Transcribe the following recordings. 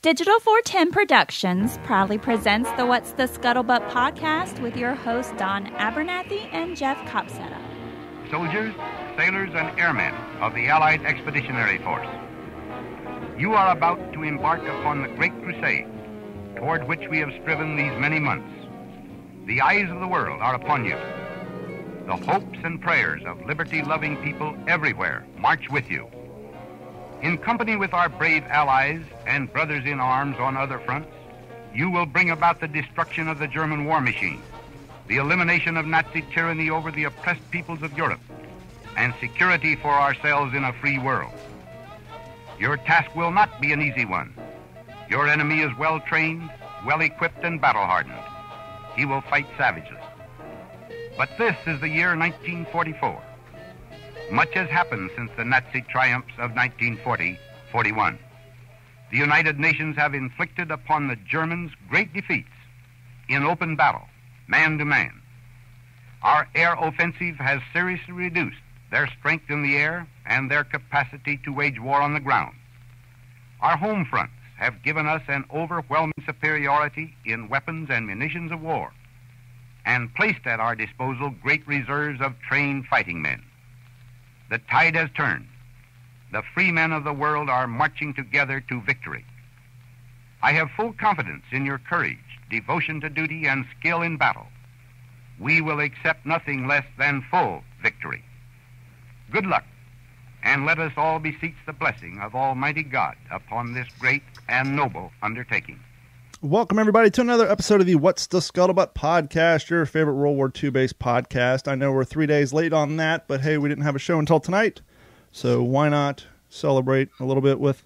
Digital 410 Productions proudly presents the What's the Scuttlebutt podcast with your hosts Don Abernathy and Jeff Copsetta. Soldiers, sailors, and airmen of the Allied Expeditionary Force. You are about to embark upon the great crusade toward which we have striven these many months. The eyes of the world are upon you. The hopes and prayers of liberty loving people everywhere march with you. In company with our brave allies and brothers in arms on other fronts, you will bring about the destruction of the German war machine, the elimination of Nazi tyranny over the oppressed peoples of Europe, and security for ourselves in a free world. Your task will not be an easy one. Your enemy is well trained, well equipped, and battle hardened. He will fight savagely. But this is the year 1944. Much has happened since the Nazi triumphs of 1940 41. The United Nations have inflicted upon the Germans great defeats in open battle, man to man. Our air offensive has seriously reduced their strength in the air and their capacity to wage war on the ground. Our home fronts have given us an overwhelming superiority in weapons and munitions of war and placed at our disposal great reserves of trained fighting men. The tide has turned. The free men of the world are marching together to victory. I have full confidence in your courage, devotion to duty, and skill in battle. We will accept nothing less than full victory. Good luck, and let us all beseech the blessing of Almighty God upon this great and noble undertaking. Welcome, everybody, to another episode of the What's the Scuttlebutt podcast, your favorite World War II based podcast. I know we're three days late on that, but hey, we didn't have a show until tonight, so why not celebrate a little bit with,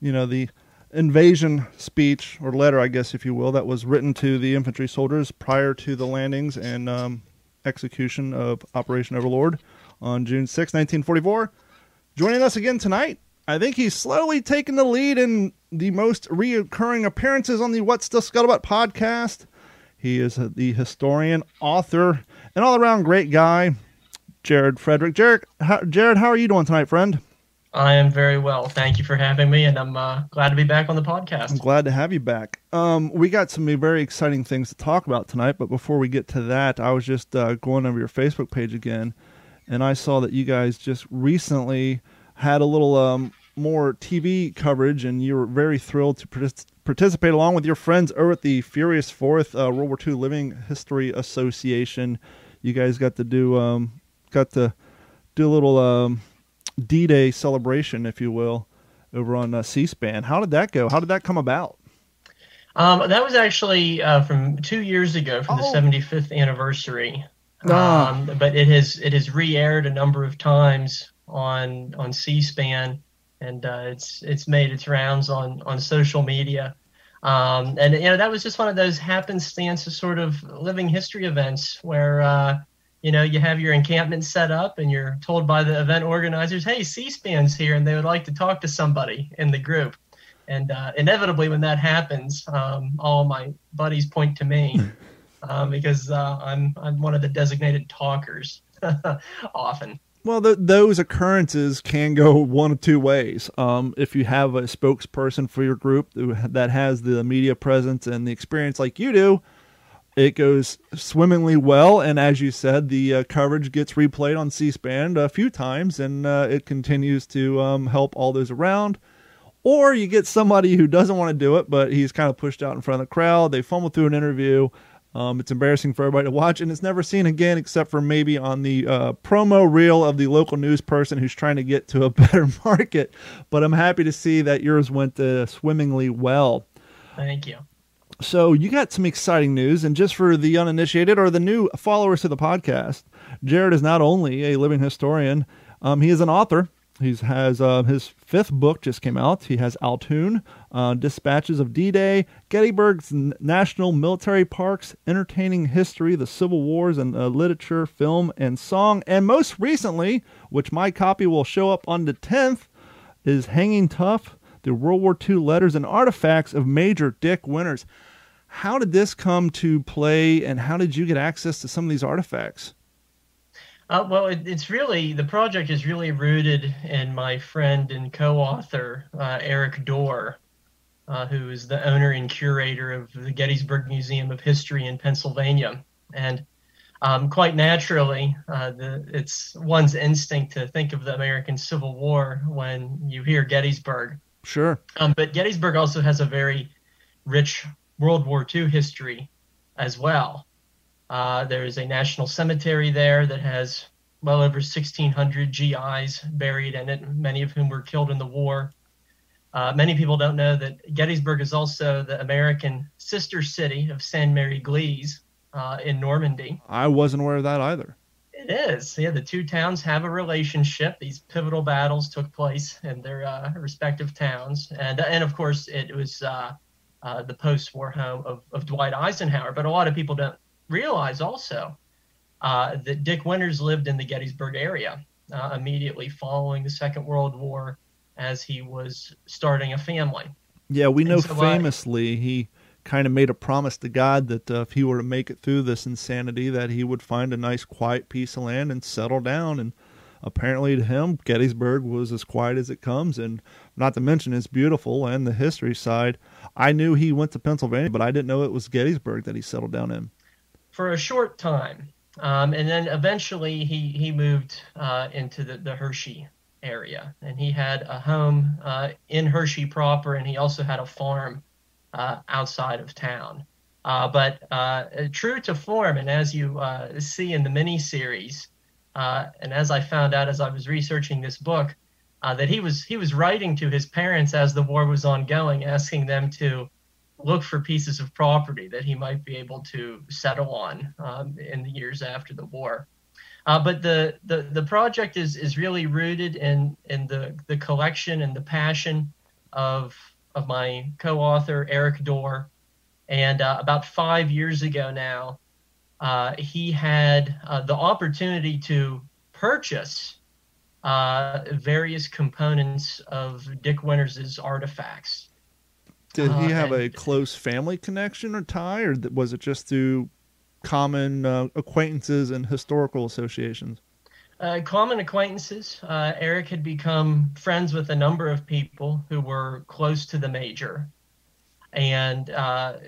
you know, the invasion speech or letter, I guess, if you will, that was written to the infantry soldiers prior to the landings and um, execution of Operation Overlord on June 6, 1944. Joining us again tonight, I think he's slowly taking the lead in the most reoccurring appearances on the What's the Scuttlebutt podcast. He is the historian, author, and all around great guy, Jared Frederick. Jared how, Jared, how are you doing tonight, friend? I am very well. Thank you for having me, and I'm uh, glad to be back on the podcast. I'm glad to have you back. Um, we got some very exciting things to talk about tonight, but before we get to that, I was just uh, going over your Facebook page again, and I saw that you guys just recently had a little um, more TV coverage, and you were very thrilled to partic- participate along with your friends over at the Furious Fourth uh, World War II Living History Association. You guys got to do um, got to do a little um, D-Day celebration, if you will, over on uh, C-SPAN. How did that go? How did that come about? Um, that was actually uh, from two years ago, from oh. the 75th anniversary. Ah. Um, but it has it has re-aired a number of times on on C-SPAN, and uh, it's it's made its rounds on on social media. Um, and you know that was just one of those happenstance sort of living history events where uh, you know you have your encampment set up and you're told by the event organizers, "Hey, C-SPAN's here," and they would like to talk to somebody in the group. And uh, inevitably, when that happens, um, all my buddies point to me uh, because uh, I'm I'm one of the designated talkers often. Well, those occurrences can go one of two ways. Um, if you have a spokesperson for your group that has the media presence and the experience like you do, it goes swimmingly well. And as you said, the uh, coverage gets replayed on C SPAN a few times and uh, it continues to um, help all those around. Or you get somebody who doesn't want to do it, but he's kind of pushed out in front of the crowd. They fumble through an interview um, it's embarrassing for everybody to watch, and it's never seen again except for maybe on the uh, promo reel of the local news person who's trying to get to a better market. But I'm happy to see that yours went uh, swimmingly well. Thank you. So you got some exciting news, and just for the uninitiated or the new followers to the podcast, Jared is not only a living historian, um, he is an author. He has uh, his fifth book just came out. He has Altoon, uh, Dispatches of D-Day, Gettysburg's National Military Parks, Entertaining History, the Civil Wars, and uh, Literature, Film, and Song. And most recently, which my copy will show up on the 10th, is Hanging Tough, the World War II Letters and Artifacts of Major Dick Winters. How did this come to play, and how did you get access to some of these artifacts? Uh, well, it, it's really the project is really rooted in my friend and co-author uh, Eric Dorr. Uh, who is the owner and curator of the Gettysburg Museum of History in Pennsylvania. And um, quite naturally, uh, the, it's one's instinct to think of the American Civil War when you hear Gettysburg. Sure. Um, but Gettysburg also has a very rich World War II history as well. Uh, there is a national cemetery there that has well over 1,600 GIs buried in it, many of whom were killed in the war. Uh, many people don't know that Gettysburg is also the American sister city of Sainte-Mère-Église uh, in Normandy. I wasn't aware of that either. It is. Yeah, the two towns have a relationship. These pivotal battles took place in their uh, respective towns, and and of course it was uh, uh, the post-war home of, of Dwight Eisenhower. But a lot of people don't realize also uh, that Dick Winters lived in the Gettysburg area immediately following the Second World War as he was starting a family. Yeah, we know so famously I, he kind of made a promise to God that uh, if he were to make it through this insanity, that he would find a nice, quiet piece of land and settle down. And apparently, to him, Gettysburg was as quiet as it comes, and not to mention it's beautiful and the history side. I knew he went to Pennsylvania, but I didn't know it was Gettysburg that he settled down in. For a short time, um, and then eventually he he moved uh, into the, the Hershey area, and he had a home uh, in Hershey proper, and he also had a farm uh, outside of town. Uh, but uh, true to form, and as you uh, see in the miniseries, uh, and as I found out as I was researching this book, that he was he was writing to his parents as the war was ongoing, asking them to look for pieces of property that he might be able to settle on um, in the years after the war. Uh, but the, the, the project is, is really rooted in, in the, the collection and the passion of, of my co-author, Eric Dorr. And uh, about five years ago now, uh, he had uh, the opportunity to purchase uh, various components of Dick Winters' artifacts. Did he have a close family connection or tie, or was it just through common uh, acquaintances and historical associations? Uh, common acquaintances. Uh, Eric had become friends with a number of people who were close to the major, and uh,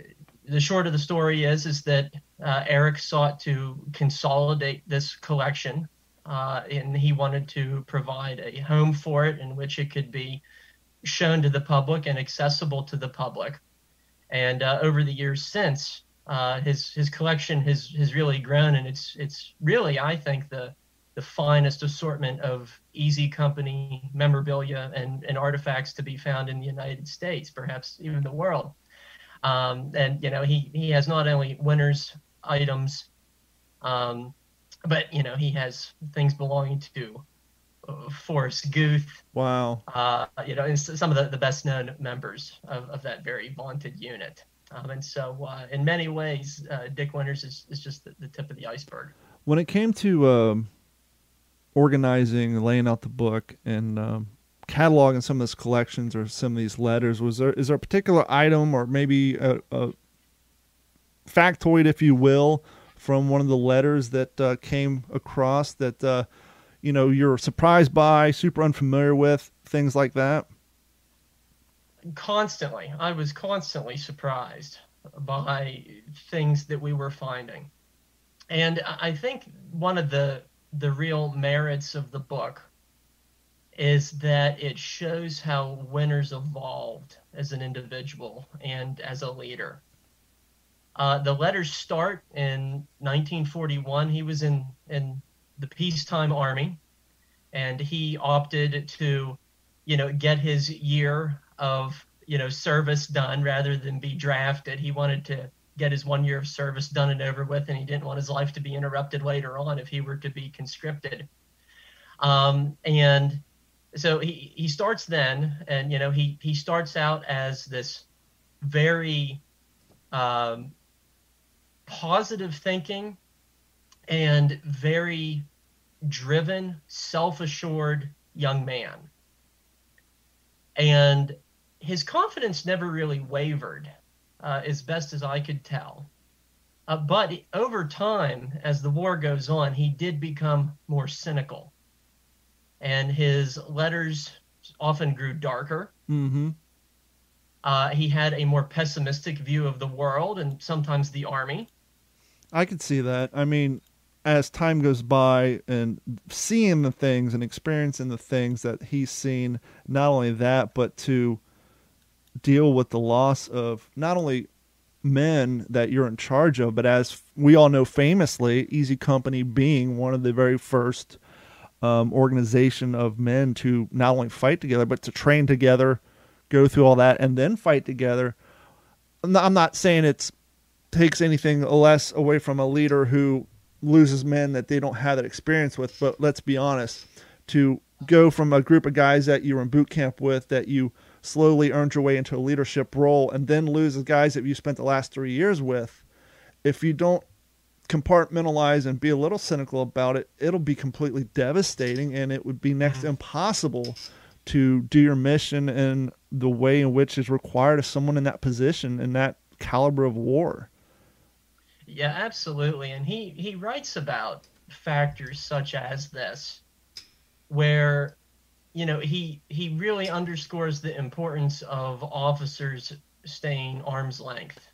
the short of the story is is that uh, Eric sought to consolidate this collection, uh, and he wanted to provide a home for it in which it could be shown to the public and accessible to the public. And over the years since, uh, his his collection has has really grown, and it's it's really I think the the finest assortment of easy company memorabilia and, and artifacts to be found in the United States, perhaps even the world. Um, and you know he he has not only Winters items, um, but you know he has things belonging to uh, Forrest Guth. Wow. Uh, you know, and some of the, the best known members of, of that very vaunted unit. Um, and so, uh, in many ways, uh, Dick Winters is, is just the, the, tip of the iceberg. When it came to um, organizing, laying out the book, and um, cataloging some of these collections or some of these letters, was there is there a particular item or maybe a, a factoid, if you will, from one of the letters that uh, came across that uh, you know you're surprised by, super unfamiliar with, things like that? Constantly, I was constantly surprised by things that we were finding. And I think one of the the real merits of the book is that it shows how Winters evolved as an individual and as a leader. Uh, the letters start in 1941. He was in in the peacetime army, and he opted to, you know, get his year of you know service done rather than be drafted. He wanted to get his one year of service done and over with, and he didn't want his life to be interrupted later on if he were to be conscripted. Um, and so he, he starts then, and you know he he starts out as this very um, positive thinking and very driven, self assured young man. And his confidence never really wavered, uh, as best as I could tell. Uh, but over time, as the war goes on, he did become more cynical. And his letters often grew darker. Mm-hmm. Uh, he had a more pessimistic view of the world and sometimes the army. I could see that. I mean, as time goes by and seeing the things and experiencing the things that he's seen, not only that, but to deal with the loss of not only men that you're in charge of, but as we all know famously, Easy Company being one of the very first um, organization of men to not only fight together, but to train together, go through all that, and then fight together. I'm not, I'm not saying it takes anything less away from a leader who loses men that they don't have that experience with, but let's be honest, to go from a group of guys that you were in boot camp with that you slowly earned your way into a leadership role and then lose the guys that you spent the last three years with, if you don't compartmentalize and be a little cynical about it, it'll be completely devastating and it would be next mm-hmm. impossible to do your mission in the way in which is required of someone in that position in that caliber of war. Yeah, absolutely. And he, he writes about factors such as this, where, you know, he he really underscores the importance of officers staying arm's length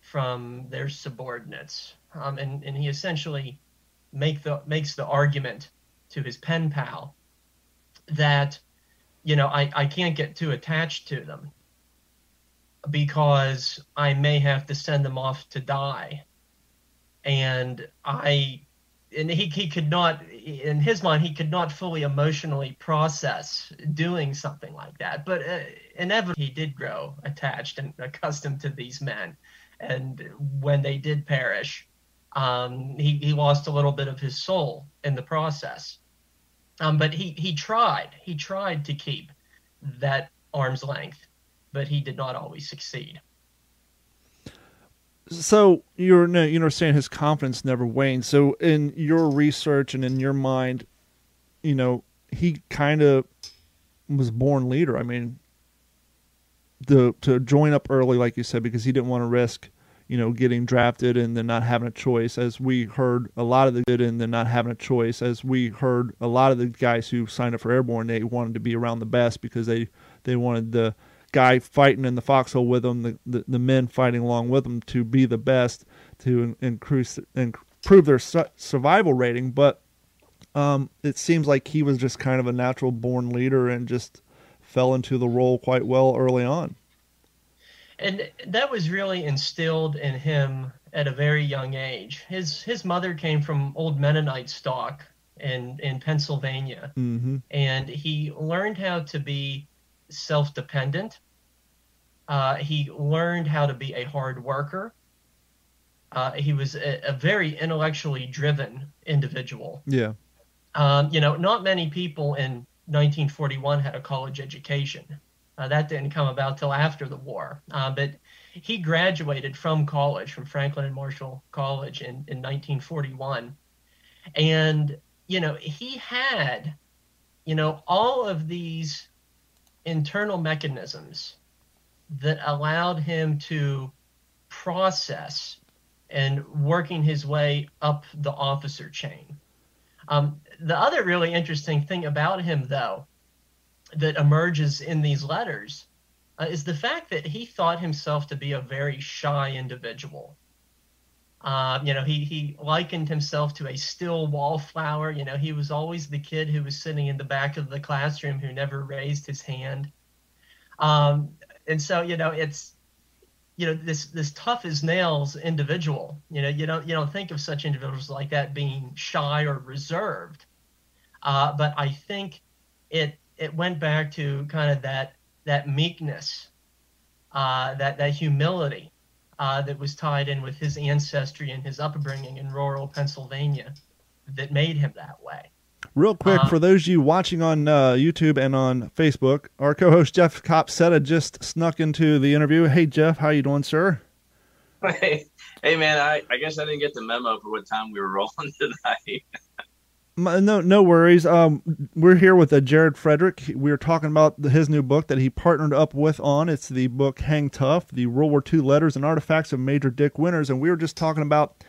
from their subordinates um, and and he essentially make the makes the argument to his pen pal that you know I, I can't get too attached to them because I may have to send them off to die. And I and he, he could not in his mind he could not fully emotionally process doing something like that but uh, inevitably he did grow attached and accustomed to these men and when they did perish um, he, he lost a little bit of his soul in the process. Um, but he, he tried. He tried to keep that arm's length, but he did not always succeed. So you're you saying his confidence never waned. So in your research and in your mind, you know he kind of was born leader. I mean, the to join up early, like you said, because he didn't want to risk you know, getting drafted and then not having a choice, as we heard a lot of the good and then not having a choice, as we heard a lot of the guys who signed up for airborne, they wanted to be around the best because they they wanted the guy fighting in the foxhole with them, the, the, the men fighting along with them to be the best to increase improve their su- survival rating. But um, it seems like he was just kind of a natural born leader and just fell into the role quite well early on and that was really instilled in him at a very young age. His his mother came from old Mennonite stock in in Pennsylvania, mm-hmm. and he learned how to be self dependent. Uh, he learned how to be a hard worker. Uh, he was a, a, very intellectually driven individual. Yeah. Um, you know, not many people in 1941 had a college education. Uh, that didn't come about till after the war. Uh, but he graduated from college, from Franklin and Marshall College in, in 1941. And, you know, he had, you know, all of these internal mechanisms that allowed him to process and working his way up the officer chain. Um, the other really interesting thing about him, though, that emerges in these letters uh, is the fact that he thought himself to be a very shy individual. Uh, you know, he, he likened himself to a still wallflower. You know, he was always the kid who was sitting in the back of the classroom who never raised his hand. Um, and so, you know, it's, you know, this this tough as nails individual. You know, you don't you don't think of such individuals like that being shy or reserved. Uh, but I think it it went back to kind of that that meekness, uh, that that humility uh, that was tied in with his ancestry and his upbringing in rural Pennsylvania that made him that way. Real quick, uh, for those of you watching on uh, YouTube and on Facebook, our co-host Jeff Copsetta just snuck into the interview. Hey, Jeff, how you doing, sir? Hey, hey, man. I, I guess I didn't get the memo for what time we were rolling tonight. No, no worries. Um, we're here with uh, Jared Frederick. We are talking about the, his new book that he partnered up with on. It's the book "Hang Tough: The World War II Letters and Artifacts of Major Dick Winters." And we were just talking about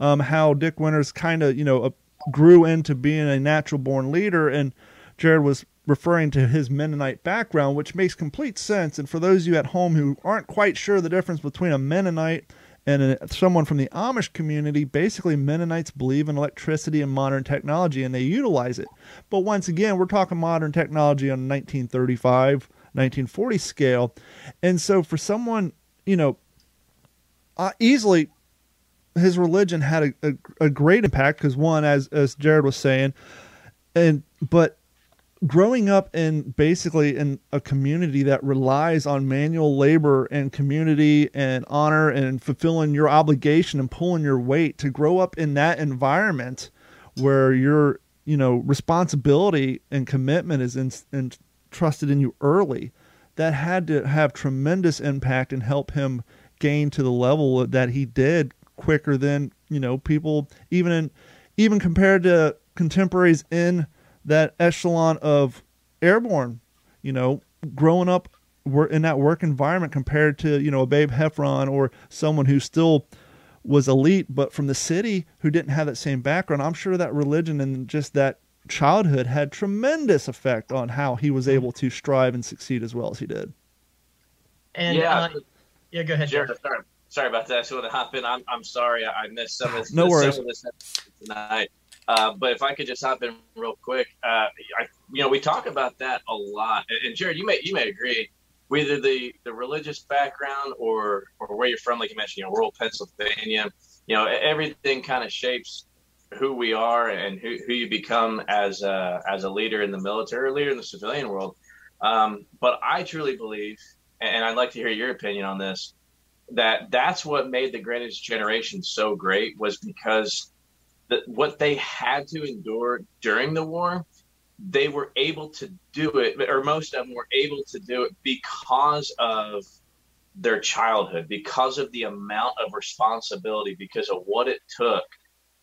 um, how Dick Winters kind of, you know, uh, grew into being a natural born leader. And Jared was referring to his Mennonite background, which makes complete sense. And for those of you at home who aren't quite sure the difference between a Mennonite and a, someone from the Amish community, basically Mennonites believe in electricity and modern technology and they utilize it. But once again, we're talking modern technology on 1935, 1940 scale. And so for someone, you know, uh, easily his religion had a, a, a great impact because one, as as Jared was saying, and but growing up in basically in a community that relies on manual labor and community and honor and fulfilling your obligation and pulling your weight to grow up in that environment where your you know responsibility and commitment is in, in, trusted in you early that had to have tremendous impact and help him gain to the level that he did quicker than you know people even in even compared to contemporaries in that echelon of airborne, you know, growing up in that work environment compared to, you know, a Babe Heffron or someone who still was elite, but from the city who didn't have that same background. I'm sure that religion and just that childhood had tremendous effect on how he was able to strive and succeed as well as he did. And yeah, uh, yeah, go ahead. Jared, sorry, sorry about that. I just want to hop in. I'm, I'm sorry I missed some of, no worries. Some of this tonight. Uh, but if I could just hop in real quick, uh, I, you know, we talk about that a lot. And Jared, you may you may agree, whether the the religious background or or where you're from, like you mentioned, you know, rural Pennsylvania, you know, everything kind of shapes who we are and who, who you become as a, as a leader in the military or leader in the civilian world. Um, but I truly believe, and I'd like to hear your opinion on this, that that's what made the greatest generation so great was because that what they had to endure during the war, they were able to do it, or most of them were able to do it because of their childhood, because of the amount of responsibility, because of what it took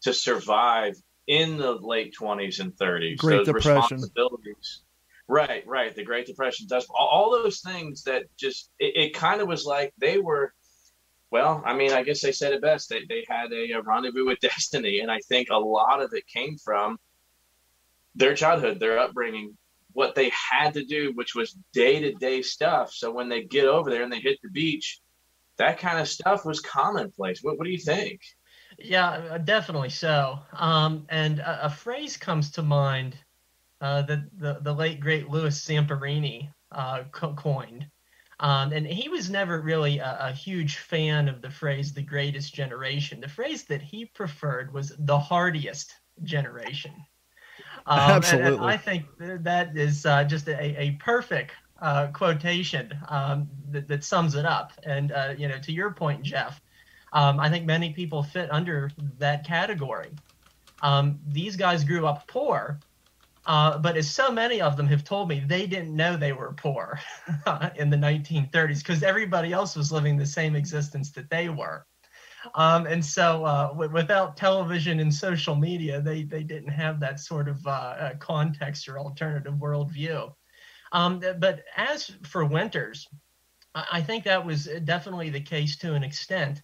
to survive in the late 20s and 30s. Great those Depression. Responsibilities. Right, right. The Great Depression does all, those things that just, it, it kind of was like they were well, I mean, I guess they said it best. They, they had a, a rendezvous with destiny. And I think a lot of it came from their childhood, their upbringing, what they had to do, which was day to day stuff. So when they get over there and they hit the beach, that kind of stuff was commonplace. What, what do you think? Yeah, uh, definitely so. Um, and a, a, phrase comes to mind uh, that the, the late great Louis Zamperini uh, co- coined. Um, and he was never really a, a, huge fan of the phrase the greatest generation. The phrase that he preferred was the hardiest generation. Um, Absolutely. And, and, I think that is uh, just a, a perfect uh, quotation um, that, that, sums it up. And, uh, you know, to your point, Jeff, um, I think many people fit under that category. Um, these guys grew up poor, uh, but as so many of them have told me, they didn't know they were poor in the 1930s because everybody else was living the same existence that they were. Um, and so, uh, w- without television and social media, they, they didn't have that sort of uh, uh context or alternative worldview. Um, but as for Winters, I think that was definitely the case to an extent.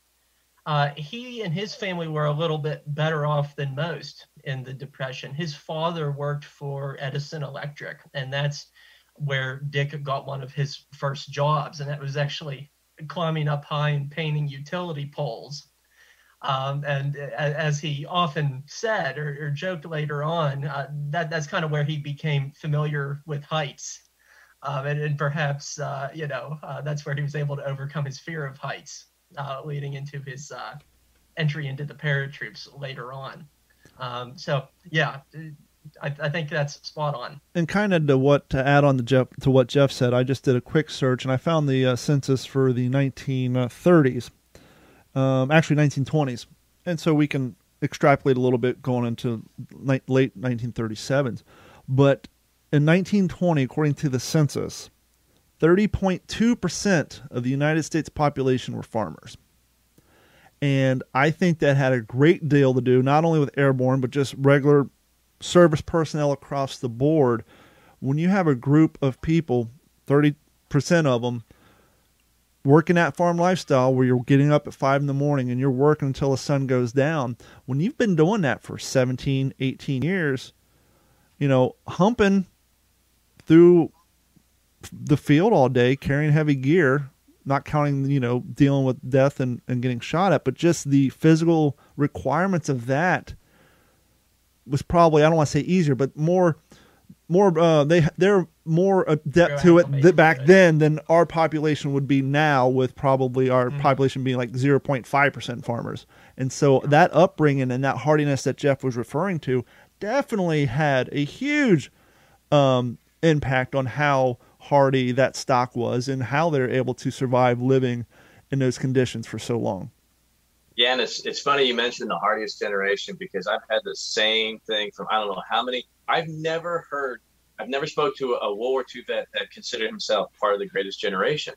Uh, he and his family were a little bit better off than most in the Depression. His father worked for Edison Electric, and that's where Dick got one of his first jobs, and that was actually climbing up high and painting utility poles. Um, and as he often said or, or joked later on, uh, that that's kind of where he became familiar with heights. Um, and, and, perhaps, uh, you know, uh, that's where he was able to overcome his fear of heights uh, leading into his uh, entry into the paratroops later on. Um, so yeah, I, I, think that's spot on. And kind of to what to add on to Jeff to what Jeff said, I just did a quick search and I found the uh, census for the 1930s, um, actually 1920s, and so we can extrapolate a little bit going into late 1937s. But in 1920, according to the census, 30.2% of the United States population were farmers. And I think that had a great deal to do not only with airborne, but just regular service personnel across the board. When you have a group of people, 30% of them, working that farm lifestyle where you're getting up at 5 in the morning and you're working until the sun goes down, when you've been doing that for 17, 18 years, you know, humping through the field all day carrying heavy gear, not counting, you know, dealing with death and, and getting shot at, but just the physical requirements of that was probably, I don't want to say easier, but more more uh, they they're more adept to it th- back then than our population would be now with probably our mm-hmm. population being like 0.5% farmers and so yeah. that upbringing and that hardiness that jeff was referring to definitely had a huge um, impact on how hardy that stock was and how they're able to survive living in those conditions for so long yeah and it's, it's funny you mentioned the hardiest generation because i've had the same thing from i don't know how many I've never heard, I've never spoke to a World War II vet that considered himself part of the greatest generation.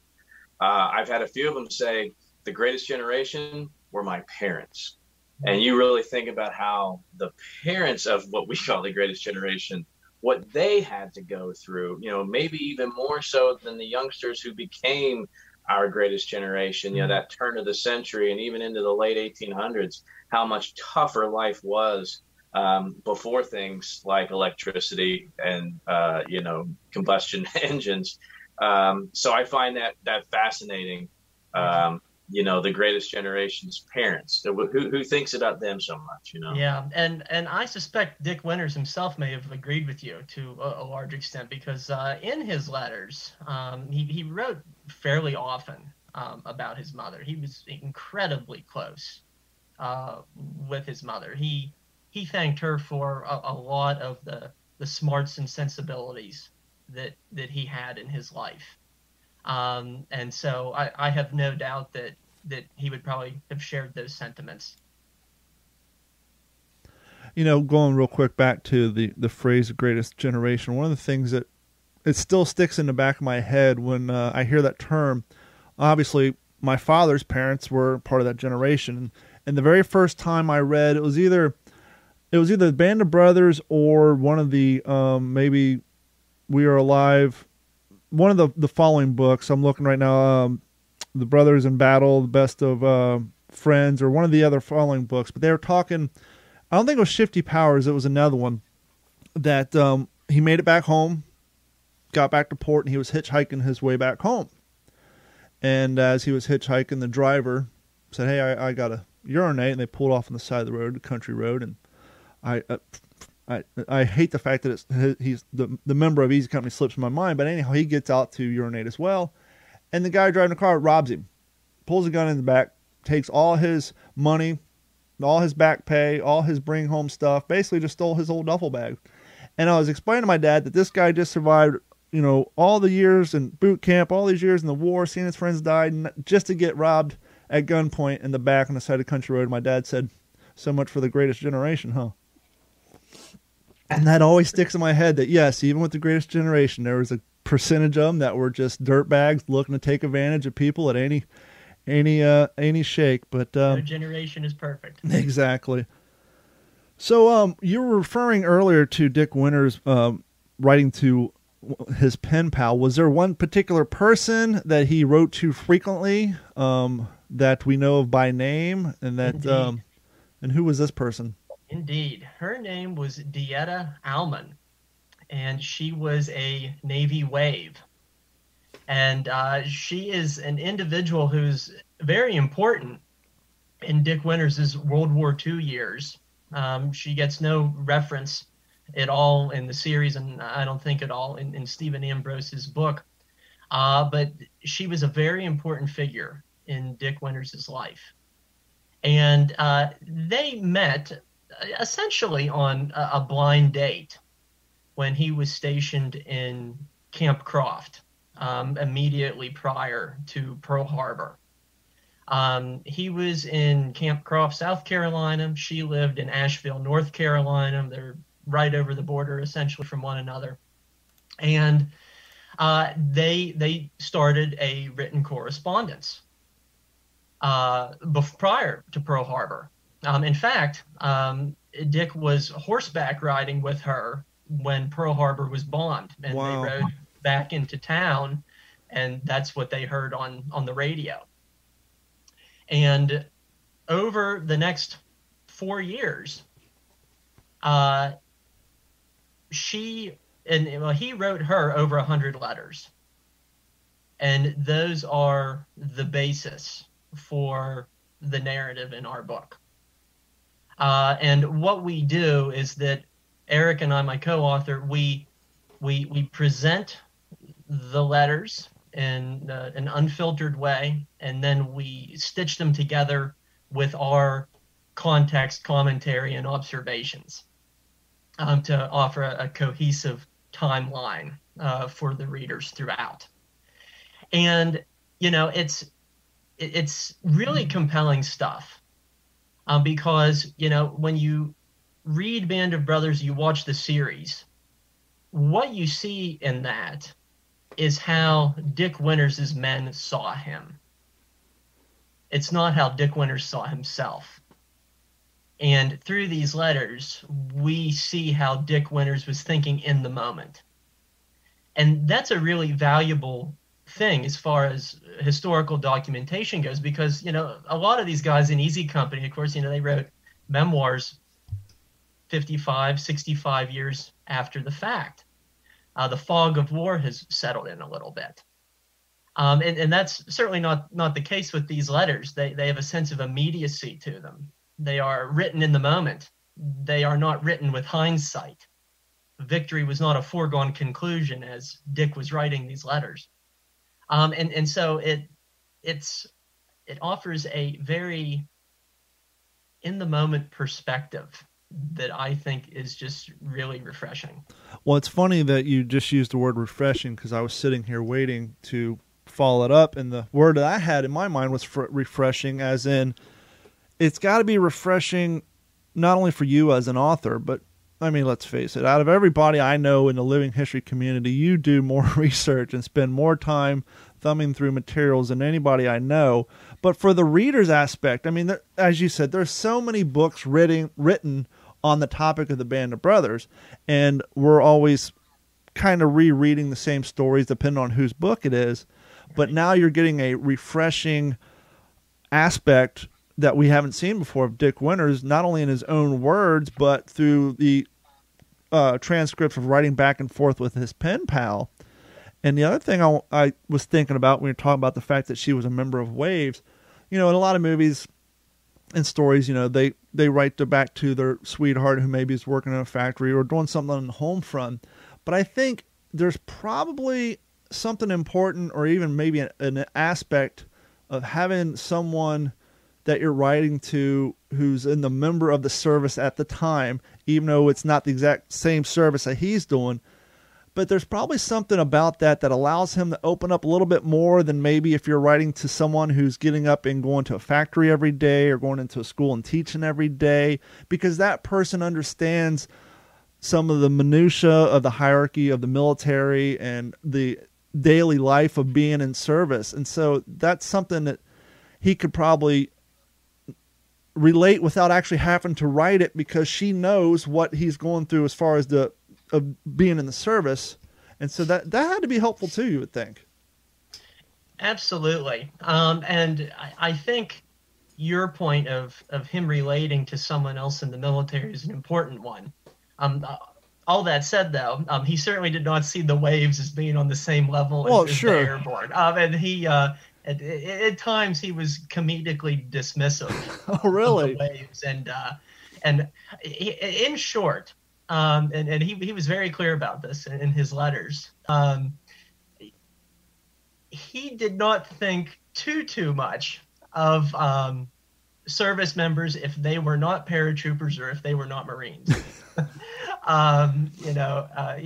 Uh, I've had a few of them say the greatest generation were my parents. And you really think about how the parents of what we call the greatest generation, what they had to go through, you know, maybe even more so than the youngsters who became our greatest generation, you know, that turn of the century and even into the late 1800s, how much tougher life was um, before things like electricity and uh, you know combustion engines. Um, so I find that that fascinating. Um, you know, the greatest generation's parents. Who, who thinks about them so much? You know. Yeah, and and I suspect Dick Winters himself may have agreed with you to a, a large extent because uh, in his letters, um, he he wrote fairly often um, about his mother. He was incredibly close uh, with his mother. He he thanked her for a, a lot of the the smarts and sensibilities that that he had in his life. Um, and so I, I have no doubt that that he would probably have shared those sentiments. You know, going real quick back to the the phrase "greatest generation," one of the things that it still sticks in the back of my head when uh, I hear that term. Obviously, my father's parents were part of that generation, and the very first time I read, it was either it was either the Band of Brothers or one of the um, maybe We Are Alive. One of the the following books I'm looking right now. Um, the Brothers in Battle, the Best of uh, Friends, or one of the other following books. But they were talking. I don't think it was Shifty Powers. It was another one that um, he made it back home, got back to port, and he was hitchhiking his way back home. And as he was hitchhiking, the driver said, "Hey, I, I got to urinate," and they pulled off on the side of the road, the country road, and I, uh, I, I hate the fact that it's he's the the member of Easy Company slips my mind, but anyhow, he gets out to urinate as well, and the guy driving the car robs him, pulls a gun in the back, takes all his money, all his back pay, all his bring home stuff, basically just stole his old duffel bag. And I was explaining to my dad that this guy just survived, you know, all the years in boot camp, all these years in the war, seeing his friends die, just to get robbed at gunpoint in the back on the side of country road. My dad said, "So much for the greatest generation, huh?" and that always sticks in my head that yes, even with the greatest generation, there was a percentage of them that were just dirt bags looking to take advantage of people at any any uh any shake. But um, generation is perfect. Exactly. So um, you were referring earlier to Dick Winters um, writing to his pen pal. Was there one particular person that he wrote to frequently um, that we know of by name, and that um, and who was this person? Indeed. Her name was DeEtta Almon, and she was a Navy wave. And uh, she is an individual who's very important in Dick Winters' World War II years. Um, she gets no reference at all in the series, and I don't think at all in, in Stephen Ambrose's book. Uh, but she was a very important figure in Dick Winters' life. And uh, they met essentially on a, a blind date when he was stationed in Camp Croft um, immediately prior to Pearl Harbor. Um, he was in Camp Croft, South Carolina. She lived in Asheville, North Carolina. They're right over the border, essentially, from one another. And uh, they they started a written correspondence uh, prior to Pearl Harbor. Um, in fact, um, Dick was horseback riding with her when Pearl Harbor was bombed, and wow. they rode back into town, and that's what they heard on on the radio. And over the next four years, uh, she and well, he wrote her over a hundred letters, and those are the basis for the narrative in our book. Uh, and what we do is that Eric and I, my co-author, we we we present the letters in uh, an unfiltered way, and then we stitch them together with our context, commentary, and observations um, to offer a, a cohesive timeline uh, for the readers throughout. And you know, it's it's really compelling stuff um, because you know when you read Band of Brothers, you watch the series. What you see in that is how Dick Winters' men saw him. It's not how Dick Winters saw himself. And through these letters, we see how Dick Winters was thinking in the moment. And that's a really valuable thing as far as historical documentation goes because, you know, a lot of these guys in Easy Company, of course, you know, they wrote memoirs 55, 65 years after the fact uh, the fog of war has settled in a little bit. Um, and, and that's certainly not, not the case with these letters. They, they have a sense of immediacy to them. They are written in the moment. They are not written with hindsight. Victory was not a foregone conclusion as Dick was writing these letters. Um, and, and so it, it's, it offers a very in the moment perspective that I think is just really refreshing. Well, it's funny that you just used the word refreshing because I was sitting here waiting to follow it up, and the word that I had in my mind was refreshing, as in it's got to be refreshing not only for you as an author, but I mean, let's face it, out of everybody I know in the living history community, you do more research and spend more time thumbing through materials than anybody I know. But for the reader's aspect, I mean, there, as you said, there's so many books written written on the topic of the Band of Brothers, and we're always kind of rereading the same stories depending on whose book it is. But now you're getting a refreshing aspect that we haven't seen before of Dick Winters, not only in his own words, but through the uh, transcripts of writing back and forth with his pen pal. And the other thing I, I was thinking about when you're talking about the fact that she was a member of Waves, you know, in a lot of movies, in stories, you know, they they write to back to their sweetheart who maybe is working in a factory or doing something on the home front. But I think there's probably something important, or even maybe an, an aspect of having someone that you're writing to who's in the member of the service at the time, even though it's not the exact same service that he's doing, but there's probably something about that that allows him to open up a little bit more than maybe if you're writing to someone who's getting up and going to a factory every day or going into a school and teaching every day because that person understands some of the minutia of the hierarchy of the military and the daily life of being in service. And so that's something that he could probably relate without actually having to write it because she knows what he's going through as far as the of being in the service, and so that that had to be helpful too. You would think. Absolutely, um, and I, I think your point of of him relating to someone else in the military is an important one. Um, uh, all that said, though, um, he certainly did not see the waves as being on the same level well, as, sure. the airborne. Um, and he, uh, at, at, times, he was comedically dismissive. oh, really? waves, and uh, and in short, um, and, and he, he was very clear about this in, in his letters. Um, he did not think too too much of um, service members if they were not paratroopers or if they were not Marines. um, you know, uh,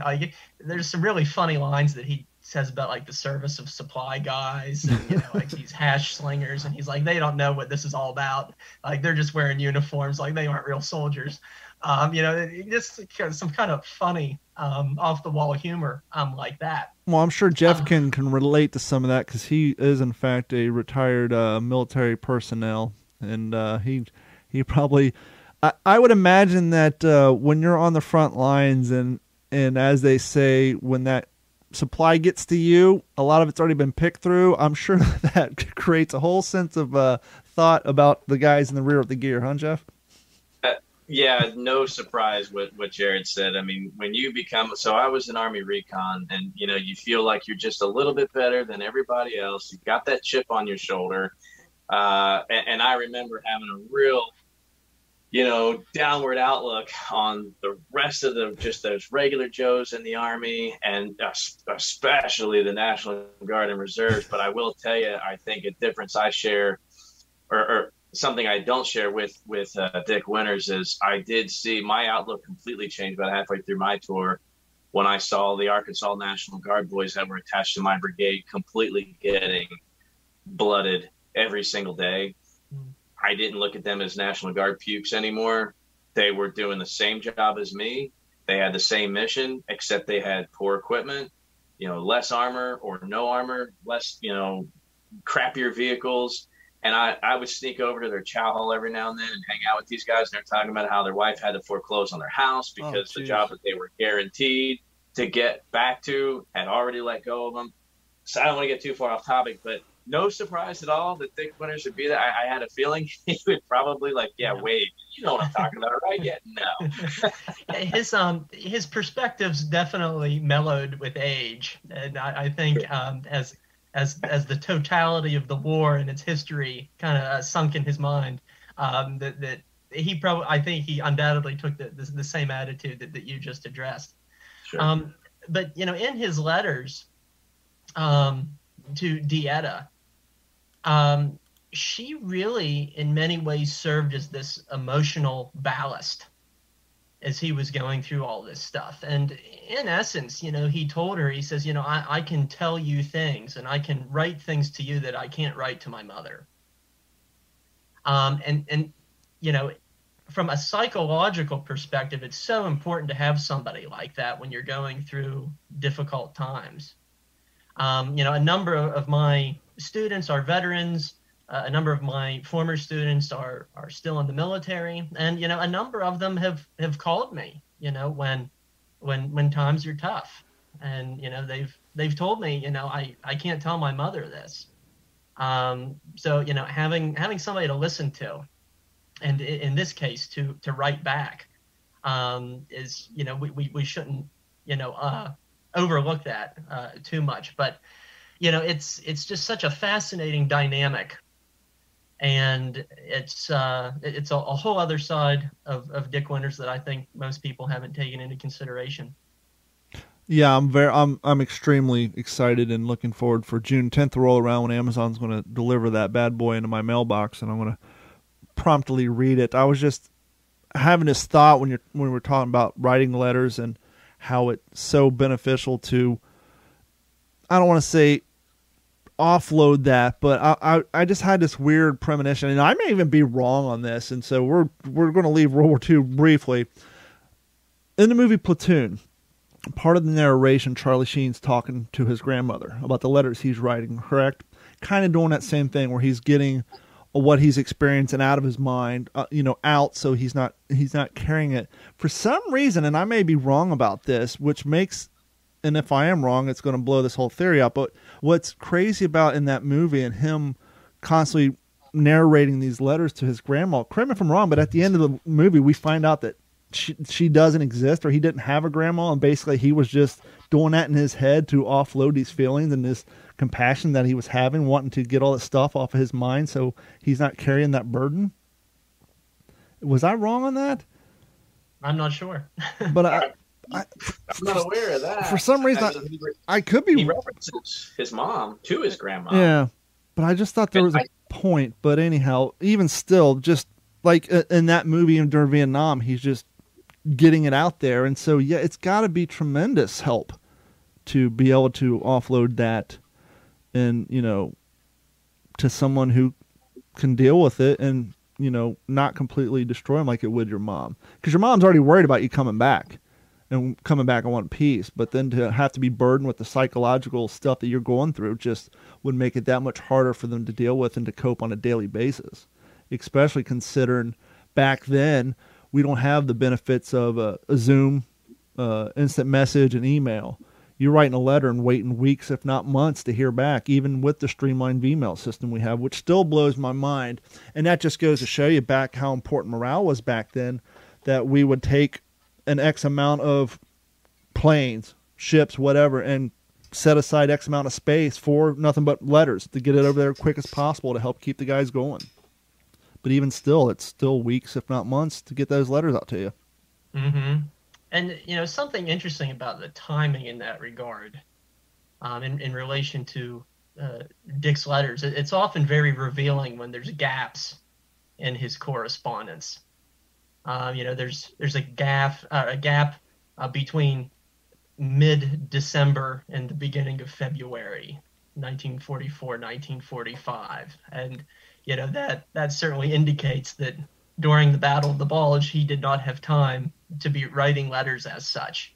I, there's some really funny lines that he says about like the service of supply guys, and, you know, like these hash slingers, and he's like, they don't know what this is all about. Like they're just wearing uniforms, like they aren't real soldiers. Um, you know, just some kind of funny, um, off the wall humor um, like that. Well, I'm sure Jeff um, can can relate to some of that because he is in fact a retired uh, military personnel, and uh, he he probably. I, I would imagine that uh, when you're on the front lines and and as they say, when that supply gets to you, a lot of it's already been picked through. I'm sure that creates a whole sense of uh, thought about the guys in the rear of the gear, huh, Jeff? Yeah, no surprise what what Jared said. I mean, when you become so, I was an Army recon, and you know, you feel like you're just a little bit better than everybody else. You got that chip on your shoulder, uh, and, and I remember having a real you know, downward outlook on the rest of the just those regular Joes in the Army and especially the National Guard and Reserves. But I will tell you, I think a difference I share, or, or something I don't share with with uh, Dick Winters is I did see my outlook completely change about halfway through my tour when I saw the Arkansas National Guard boys that were attached to my brigade completely getting blooded every single day. Mm I didn't look at them as National Guard pukes anymore. They were doing the same job as me. They had the same mission, except they had poor equipment, you know, less armor or no armor, less, you know, crappier vehicles. And I, I would sneak over to their chow hall every now and then and hang out with these guys. And they're talking about how their wife had to foreclose on their house oh, because oh, the job that they were guaranteed to get back to had already let go of them. So I don't want to get too far off topic, but no surprise at all that Dick Winters would be there. I, I, had a feeling he would probably like, yeah, wait, you know what I'm talking about, right? Yeah, no. his um his perspectives definitely mellowed with age, and I, I think um, as as as the totality of the war and its history kind of uh, sunk in his mind, um, that that he probably I think he undoubtedly took the the, the same attitude that, that you just addressed. Sure. Um, but you know, in his letters, um, to DeEtta, um, she really, in many ways, served as this emotional ballast as he was going through all this stuff. And in essence, you know, he told her, he says, you know, I, I can tell you things and I can write things to you that I can't write to my mother. Um, and, and, you know, from a psychological perspective, it's so important to have somebody like that when you're going through difficult times. Um, you know, a number of my students are veterans. Uh, a number of my former students are are still in the military, and you know, a number of them have have called me. You know, when when when times are tough, and you know, they've they've told me, you know, I I can't tell my mother this. Um, so you know, having having somebody to listen to, and in this case, to to write back, um, is you know, we, we we shouldn't you know uh, overlook that uh, too much, but you know, it's it's just such a fascinating dynamic, and it's uh, it's a, a whole other side of, of Dick Winters that I think most people haven't taken into consideration. Yeah, I'm very I'm I'm extremely excited and looking forward for June 10th to roll around when Amazon's going to deliver that bad boy into my mailbox and I'm going to promptly read it. I was just having this thought when you're when we're talking about writing letters and how it's so beneficial to I don't want to say offload that, but I, I, I just had this weird premonition, and I may even be wrong on this, and so we're we're going to leave World War II briefly. In the movie Platoon, part of the narration, Charlie Sheen's talking to his grandmother about the letters he's writing. Correct, kind of doing that same thing where he's getting what he's experiencing out of his mind, uh, you know, out so he's not he's not carrying it for some reason, and I may be wrong about this, which makes and if I am wrong, it's going to blow this whole theory up. But what's crazy about in that movie and him constantly narrating these letters to his grandma, correct me if I'm wrong, but at the end of the movie, we find out that she, she doesn't exist or he didn't have a grandma, and basically he was just doing that in his head to offload these feelings and this compassion that he was having, wanting to get all this stuff off of his mind so he's not carrying that burden. Was I wrong on that? I'm not sure. but I, I, am not aware of that. For some reason, I, I, I could be. He references his mom to his grandma. Yeah, but I just thought there was a point. But anyhow, even still, just like in that movie in during Vietnam, he's just getting it out there, and so yeah, it's got to be tremendous help to be able to offload that, and you know, to someone who can deal with it and you know not completely destroy him like it would your mom, because your mom's already worried about you coming back and coming back in one piece. But then to have to be burdened with the psychological stuff that you're going through just would make it that much harder for them to deal with and to cope on a daily basis. Especially considering back then we don't have the benefits of a, a Zoom, uh, instant message, and email. You're writing a letter and waiting weeks, if not months, to hear back, even with the streamlined Vmail system we have, which still blows my mind. And that just goes to show you back how important morale was back then that we would take an X amount of planes, ships, whatever, and set aside X amount of space for nothing but letters to get it over there quick as possible to help keep the guys going. But even still, it's still weeks, if not months, to get those letters out to you. Mm-hmm. And you know something interesting about the timing in that regard, um, in in relation to uh, Dick's letters, it's often very revealing when there's gaps in his correspondence. Um, you know, there's there's a gap uh, a gap uh, between mid December and the beginning of February, 1944, 1945, and you know that that certainly indicates that during the Battle of the Bulge he did not have time to be writing letters as such.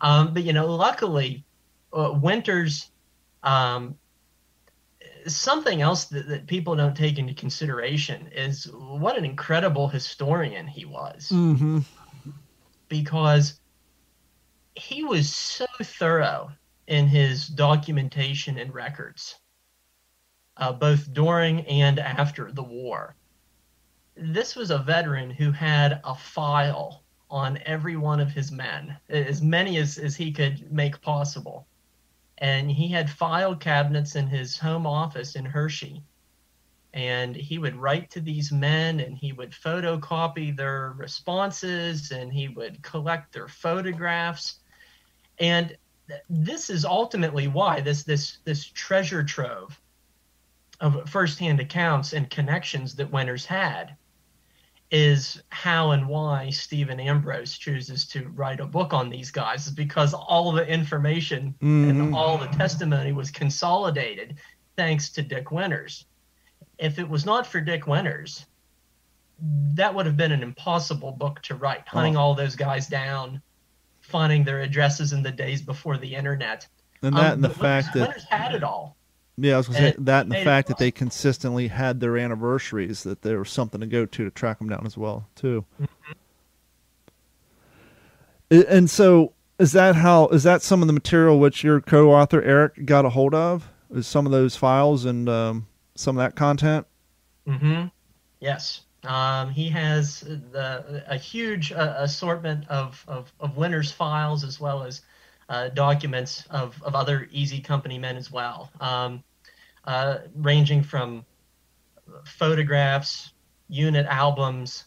Um, but you know, luckily, uh, Winters. Um, something else that, that, people don't take into consideration is what an incredible historian he was. Mm-hmm. Because he was so thorough in his documentation and records, uh, both during and after the war. This was a veteran who had a file on every one of his men, as many as, as he could make possible. And he had file cabinets in his home office in Hershey. And he would write to these men and he would photocopy their responses and he would collect their photographs and this is ultimately why this this this treasure trove of firsthand accounts and connections that Winters had is how and why Stephen Ambrose chooses to write a book on these guys is because all the information mm-hmm. and all the testimony was consolidated thanks to Dick Winters. If it was not for Dick Winters, that would have been an impossible book to write, hunting oh. all those guys down, finding their addresses in the days before the internet. And that um, and the fact that Winters had it all. Yeah, I was going to say that and the fact that they consistently had their anniversaries, that there was something to go to to track them down as well, too. Mm-hmm. And so, is that how? Is that some of the material which your co-author Erik got a hold of? Is some of those files and um, some of that content? Mm-hmm. Yes. Um, he has the, a huge uh, assortment of, of, of Winters files as well as uh, documents of, of other Easy Company men as well, um, uh, ranging from photographs, unit albums,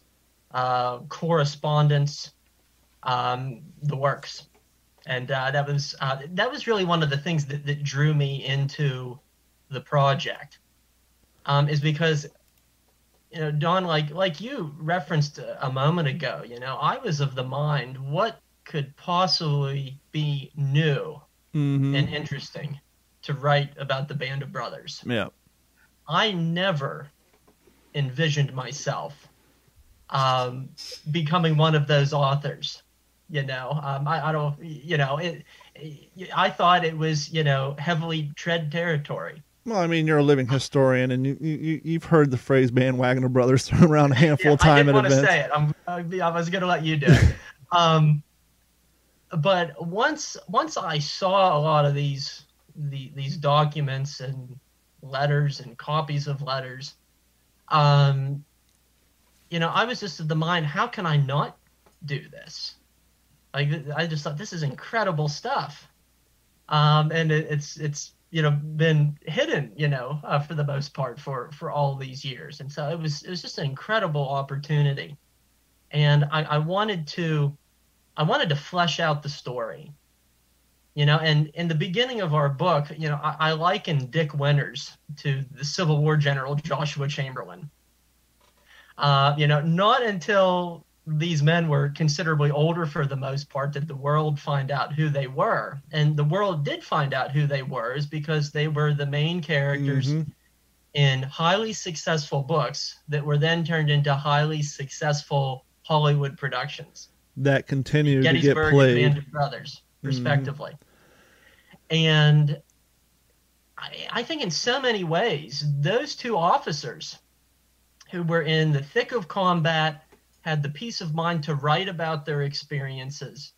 uh, correspondence, um, the works. And uh, that was uh, that was really one of the things that, that drew me into the project, um, is because you know, Don, like like you referenced a moment ago, you know, I was of the mind, what could possibly be new mm-hmm. and interesting to write about the Band of Brothers? Yeah. I never envisioned myself um, becoming one of those authors. You know, um, I, I, don't, you know, it, I thought it was, you know, heavily tread territory. Well, I mean, you're a living historian, and you, you you've heard the phrase "bandwagoner brothers" thrown around a handful yeah, of time at events. I didn't want to say it. I'm, I was going to let you do it. um, but once once I saw a lot of these the, these documents and letters and copies of letters, um, you know, I was just of the mind, how can I not do this? Like I just thought this is incredible stuff, um, and it, it's it's you know been hidden you know uh, for the most part for for all these years. And so it was it was just an incredible opportunity. And I, I wanted to i wanted to flesh out the story. You know and in the beginning of our book you know i, I liken dick winters to the civil war general joshua chamberlain. Uh, you know not until these men were considerably older for the most part did the world find out who they were. And the world did find out who they were is because they were the main characters mm-hmm. in highly successful books that were then turned into highly successful hollywood productions that continue to get played and Band of brothers mm-hmm. respectively mm-hmm. and I, I think in so many ways those two officers who were in the thick of combat had the peace of mind to write about their experiences,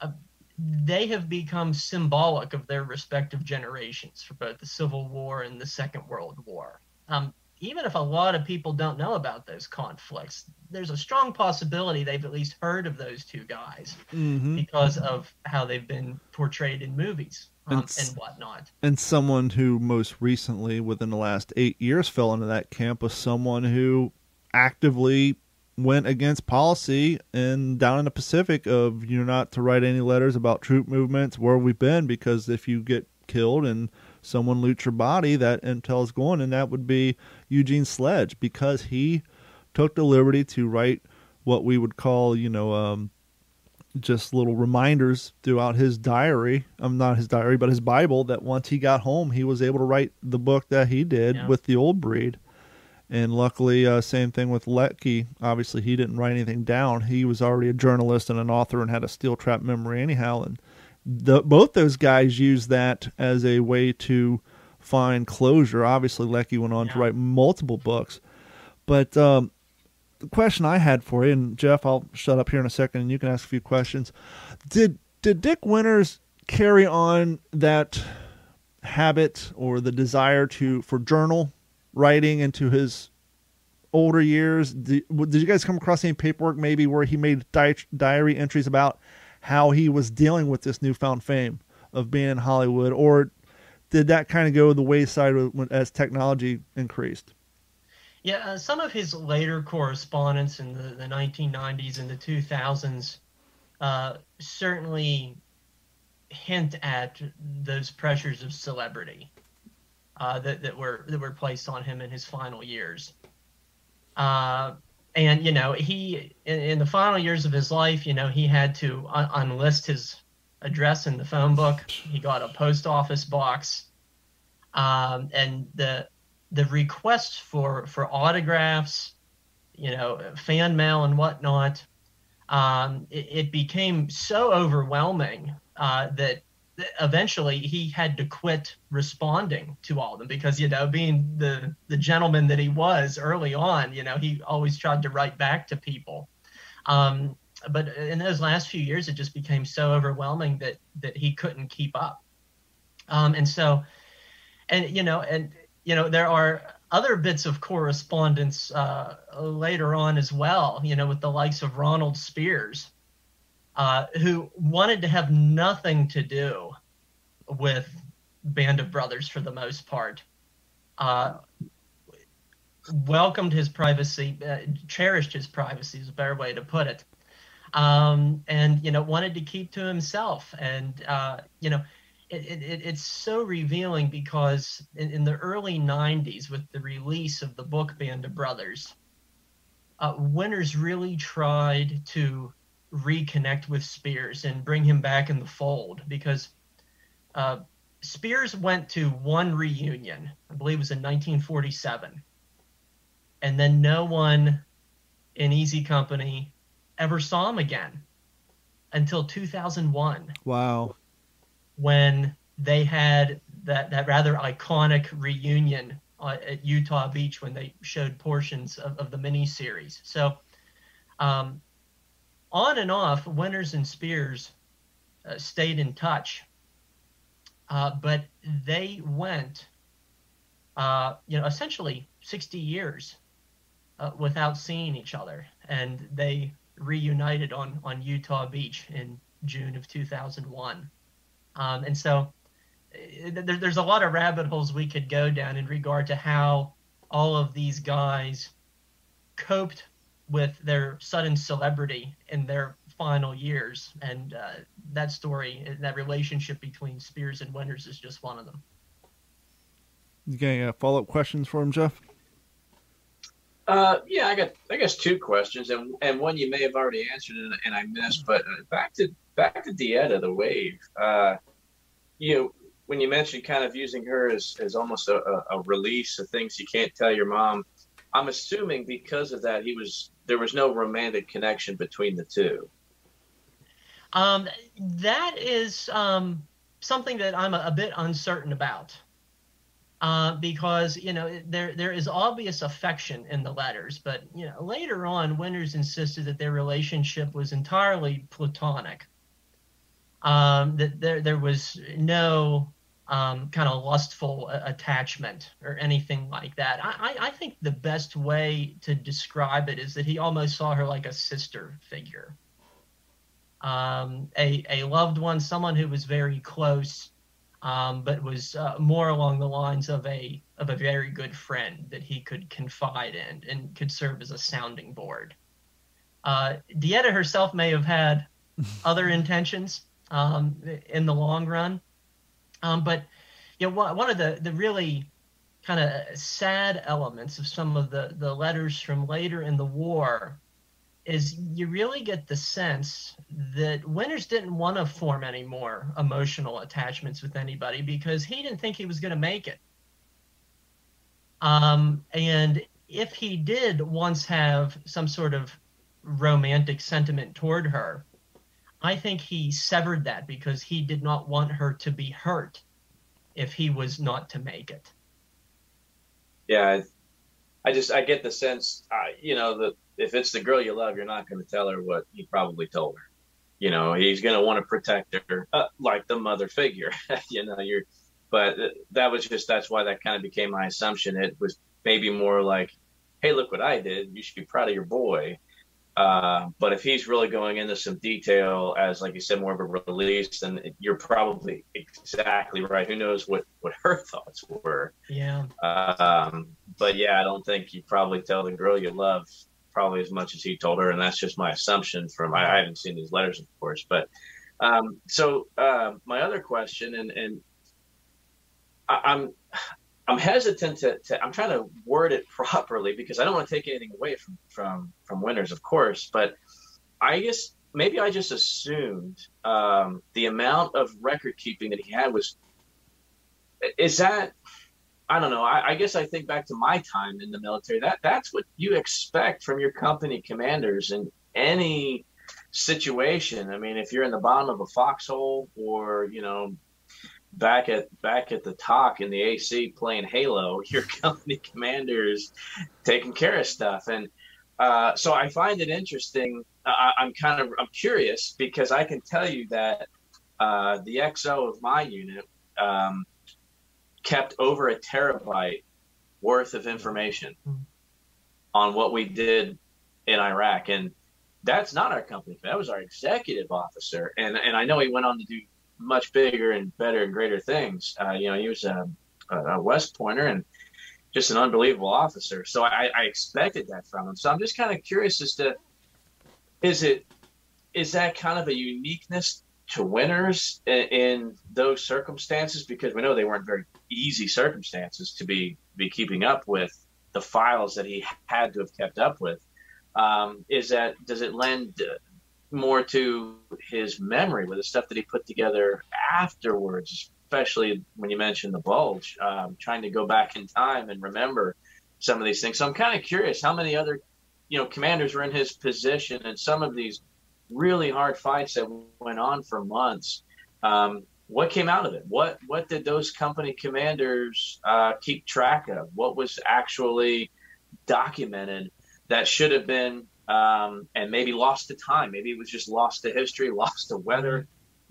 uh, they have become symbolic of their respective generations for both the Civil War and the Second World War. Um, even if a lot of people don't know about those conflicts, there's a strong possibility they've at least heard of those two guys Mm-hmm. because of how they've been portrayed in movies um, And and whatnot. And someone who most recently, within the last eight years, fell into that camp was someone who actively went against policy and down in the Pacific of you're not to write any letters about troop movements where we've been because if you get killed and someone loots your body, that intel is going, and that would be Eugene Sledge because he took the liberty to write what we would call, you know, um, just little reminders throughout his diary. I'm not his diary, but his Bible. That once he got home, he was able to write the book that he did Yeah. with the old breed. And luckily, uh, same thing with Leckie. Obviously, he didn't write anything down. He was already a journalist and an author and had a steel trap memory anyhow. And the, both those guys used that as a way to find closure. Obviously, Leckie went on to write multiple books. But um, the question I had for you, and Jeff, I'll shut up here in a second, and you can ask a few questions. Did did Dick Winters carry on that habit or the desire to for journal writing into his older years? Did, did you guys come across any paperwork maybe where he made di- diary entries about how he was dealing with this newfound fame of being in Hollywood, or did that kind of go the wayside as technology increased? Yeah, uh, some of his later correspondence in the, the 1990s and the 2000s uh, certainly hint at those pressures of celebrity uh, that, that were that were placed on him in his final years. Uh, and you know, he in, in the final years of his life, you know, he had to un- unlist his address in the phone book. He got a post office box, um, and the the requests for for autographs, you know, fan mail and whatnot, um, it, it became so overwhelming uh, that that eventually he had to quit responding to all of them because you know being the the gentleman that he was early on you know he always tried to write back to people. Um, but in those last few years it just became so overwhelming that that he couldn't keep up. Um, and so and you know and you know there are other bits of correspondence uh, later on as well you know with the likes of ronald speirs uh, who wanted to have nothing to do with band of brothers for the most part uh, welcomed his privacy uh, cherished his privacy is a better way to put it um, and you know wanted to keep to himself. And uh, you know it, it, it's so revealing because in, in, the early 90s with the release of the book band of brothers uh, winters really tried to reconnect with speirs and bring him back in the fold because uh, speirs went to one reunion i believe it was in 1947 and then no one in easy company ever saw him again until 2001 Wow. when they had that, that rather iconic reunion uh, at Utah Beach when they showed portions of, of the mini series. So, um, on and off, Winters and Speirs uh, stayed in touch, uh, but they went, uh, you know, essentially 60 years uh, without seeing each other, and they reunited on on Utah Beach in June of 2001. Um, and so there, there's a lot of rabbit holes we could go down in regard to how all of these guys coped with their sudden celebrity in their final years. And uh, that story, that relationship between Speirs and Winters is just one of them. You got any uh, follow up questions for him, Jeff? Uh, yeah, I got I guess two questions, and and one you may have already answered and, and I missed. But uh, back to back to DeEtta, the wave. Uh, you know, when you mentioned kind of using her as, as almost a, a, a release of things you can't tell your mom, I'm assuming because of that he was there was no romantic connection between the two. Um, that is um, something that I'm a, a bit uncertain about. Uh, because you know there there is obvious affection in the letters, but you know later on, Winters insisted that their relationship was entirely platonic. Um, that there there was no um, kind of lustful attachment or anything like that. I, I, think the best way to describe it is that he almost saw her like a sister figure, um, a, a loved one, someone who was very close, um, but was uh, more along the lines of a of a very good friend that he could confide in and could serve as a sounding board. Uh, DeEtta herself may have had other intentions um, in the long run um, but you know, one of the the really kind of sad elements of some of the the letters from later in the war is you really get the sense that Winters didn't want to form any more emotional attachments with anybody because he didn't think he was going to make it. Um, and if he did once have some sort of romantic sentiment toward her, I think he severed that because he did not want her to be hurt if he was not to make it. Yeah, I just I get the sense, uh, you know, that if it's the girl you love, you're not going to tell her what he probably told her. You know, he's going to want to protect her, uh, like the mother figure. you know, you're, but that was just that's why that kind of became my assumption. It was maybe more like, hey, look what I did. You should be proud of your boy. Uh, but if he's really going into some detail as, like you said, more of a release, then you're probably exactly right. Who knows what, what her thoughts were? Yeah. Um, but yeah, I don't think you probably tell the girl you love probably as much as he told her, and that's just my assumption. From I, I haven't seen these letters, of course, but um, so uh, my other question, and and I, I'm I'm hesitant to, to, I'm trying to word it properly because I don't want to take anything away from from from Winters, of course. But I guess maybe I just assumed um, the amount of record keeping that he had was is that I don't know. I, I, guess I think back to my time in the military. That that's what you expect from your company commanders in any situation. I mean, if you're in the bottom of a foxhole or you know back at back at the talk in the AC playing Halo, your company commander's taking care of stuff, and uh, so I find it interesting. I, am kind of I'm curious because I can tell you that uh, the XO of my unit um, kept over a terabyte worth of information mm-hmm. on what we did in Iraq, and that's not our company. That was our executive officer, and and I know he went on to do much bigger and better and greater things. Uh, you know, he was a, a, West Pointer and just an unbelievable officer. So I, I expected that from him. So I'm just kind of curious as to is it is that kind of a uniqueness to Winters in, in those circumstances because we know they weren't very easy circumstances to be be keeping up with the files that he had to have kept up with. Um, is that does it lend more to his memory with the stuff that he put together afterwards, especially when you mentioned the bulge, um, trying to go back in time and remember some of these things. So I'm kind of curious how many other, you know, commanders were in his position and some of these really hard fights that went on for months. Um, what came out of it? What what did those company commanders uh, keep track of? What was actually documented that should have been um, and maybe lost to time. Maybe it was just lost to history, lost to weather,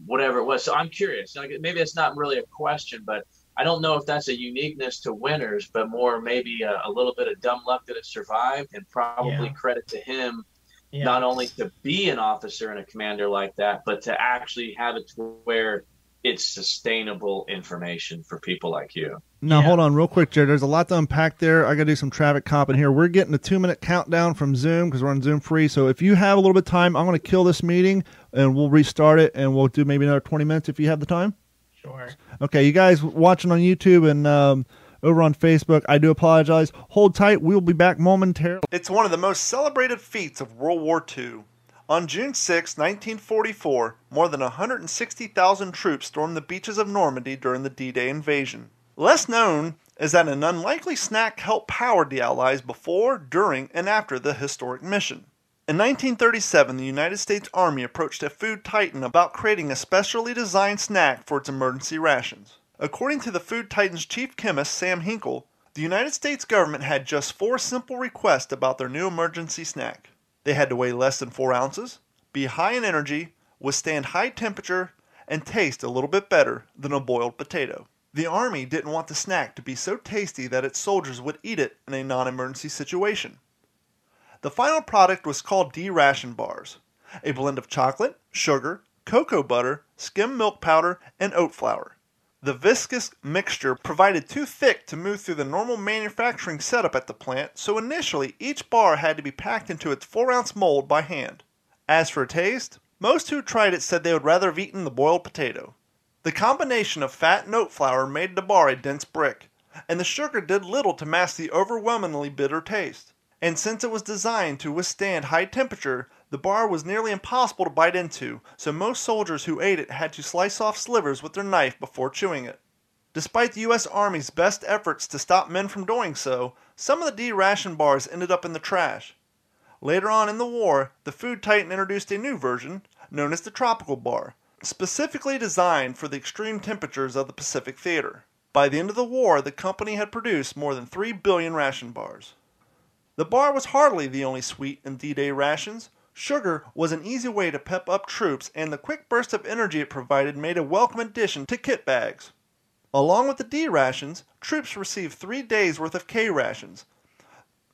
whatever it was. So I'm curious. Maybe it's not really a question, but I don't know if that's a uniqueness to Winters, but more maybe a, a little bit of dumb luck that it survived, and probably yeah. credit to him. Yeah. Not only to be an officer and a commander like that, but to actually have it to where it's sustainable information for people like you. Now, yeah. hold on real quick, Jared. There's a lot to unpack there. I got to do some traffic comping here. We're getting a two minute countdown from Zoom because we're on Zoom free. So if you have a little bit of time, I'm going to kill this meeting and we'll restart it and we'll do maybe another 20 minutes if you have the time. Sure. Okay, you guys watching on YouTube and um, over on Facebook, I do apologize. Hold tight. We'll be back momentarily. It's one of the most celebrated feats of World War II. On June 6, 1944, more than 160,000 troops stormed the beaches of Normandy during the D Day invasion. Less known is that an unlikely snack helped power the Allies before, during, and after the historic mission. In 1937, the United States Army approached a food titan about creating a specially designed snack for its emergency rations. According to the Food Titan's chief chemist, Sam Hinkle, the United States government had just four simple requests about their new emergency snack. They had to weigh less than 4 ounces, be high in energy, withstand high temperature, and taste a little bit better than a boiled potato. The Army didn't want the snack to be so tasty that its soldiers would eat it in a non emergency situation. The final product was called D Ration Bars, a blend of chocolate, sugar, cocoa butter, skim milk powder, and oat flour. The viscous mixture provided too thick to move through the normal manufacturing setup at the plant, so initially each bar had to be packed into its 4 ounce mold by hand. As for taste, most who tried it said they would rather have eaten the boiled potato. The combination of fat and oat flour made the bar a dense brick, and the sugar did little to mask the overwhelmingly bitter taste. And since it was designed to withstand high temperature, the bar was nearly impossible to bite into, so most soldiers who ate it had to slice off slivers with their knife before chewing it. Despite the U.S. Army's best efforts to stop men from doing so, some of the D ration bars ended up in the trash. Later on in the war, the Food Titan introduced a new version, known as the Tropical Bar, specifically designed for the extreme temperatures of the Pacific Theater. By the end of the war, the company had produced more than 3 billion ration bars. The bar was hardly the only sweet in D Day rations. Sugar was an easy way to pep up troops, and the quick burst of energy it provided made a welcome addition to kit bags. Along with the D rations, troops received three days' worth of K rations.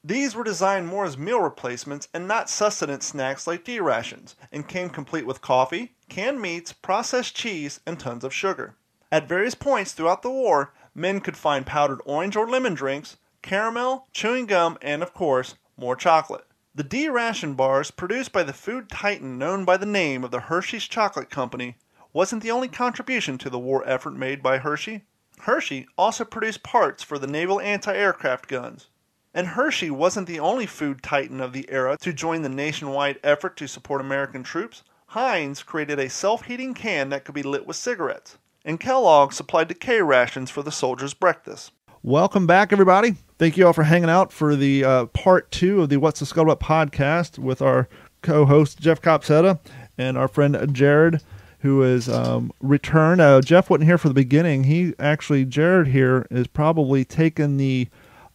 These were designed more as meal replacements and not sustenance snacks like D rations, and came complete with coffee, canned meats, processed cheese, and tons of sugar. At various points throughout the war, men could find powdered orange or lemon drinks, caramel, chewing gum, and, of course, more chocolate. The D ration bars, produced by the food titan known by the name of the Hershey's Chocolate Company, wasn't the only contribution to the war effort made by Hershey. Hershey also produced parts for the naval anti aircraft guns. And Hershey wasn't the only food titan of the era to join the nationwide effort to support American troops. Heinz created a self heating can that could be lit with cigarettes. And Kellogg supplied decay rations for the soldiers' breakfast. Welcome back, everybody. Thank you all for hanging out for the uh, part two of the What's the Scuttlebutt podcast with our co host, Jeff Copsetta, and our friend Jared, who is um, returned. Uh, Jeff wasn't here for the beginning. He actually, Jared here, is probably taken the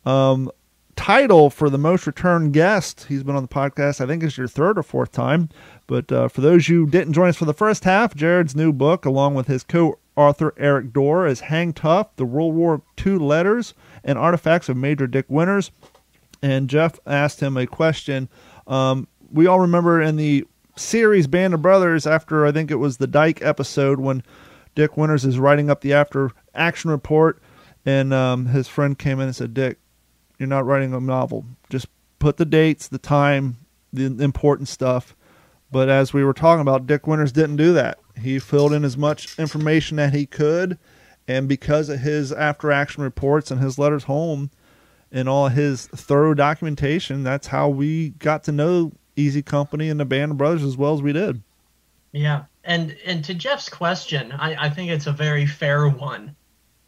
um, title for the most returned guest. He's been on the podcast, I think it's your third or fourth time. But uh, for those who didn't join us for the first half, Jared's new book, along with his co author Erik Dorr is Hang Tough, the World War II letters and artifacts of Major Dick Winters. And Jeff asked him a question. Um, we all remember in the series Band of Brothers, after I think it was the Dyke episode, when Dick Winters is writing up the after action report, and um, his friend came in and said, Dick, you're not writing a novel. Just put the dates, the time, the important stuff. But as we were talking about, Dick Winters didn't do that. He filled in as much information that he could, and because of his after action reports and his letters home and all his thorough documentation, that's how we got to know Easy Company and the Band of Brothers as well as we did. Yeah, and and to Jeff's question, I, I think it's a very fair one.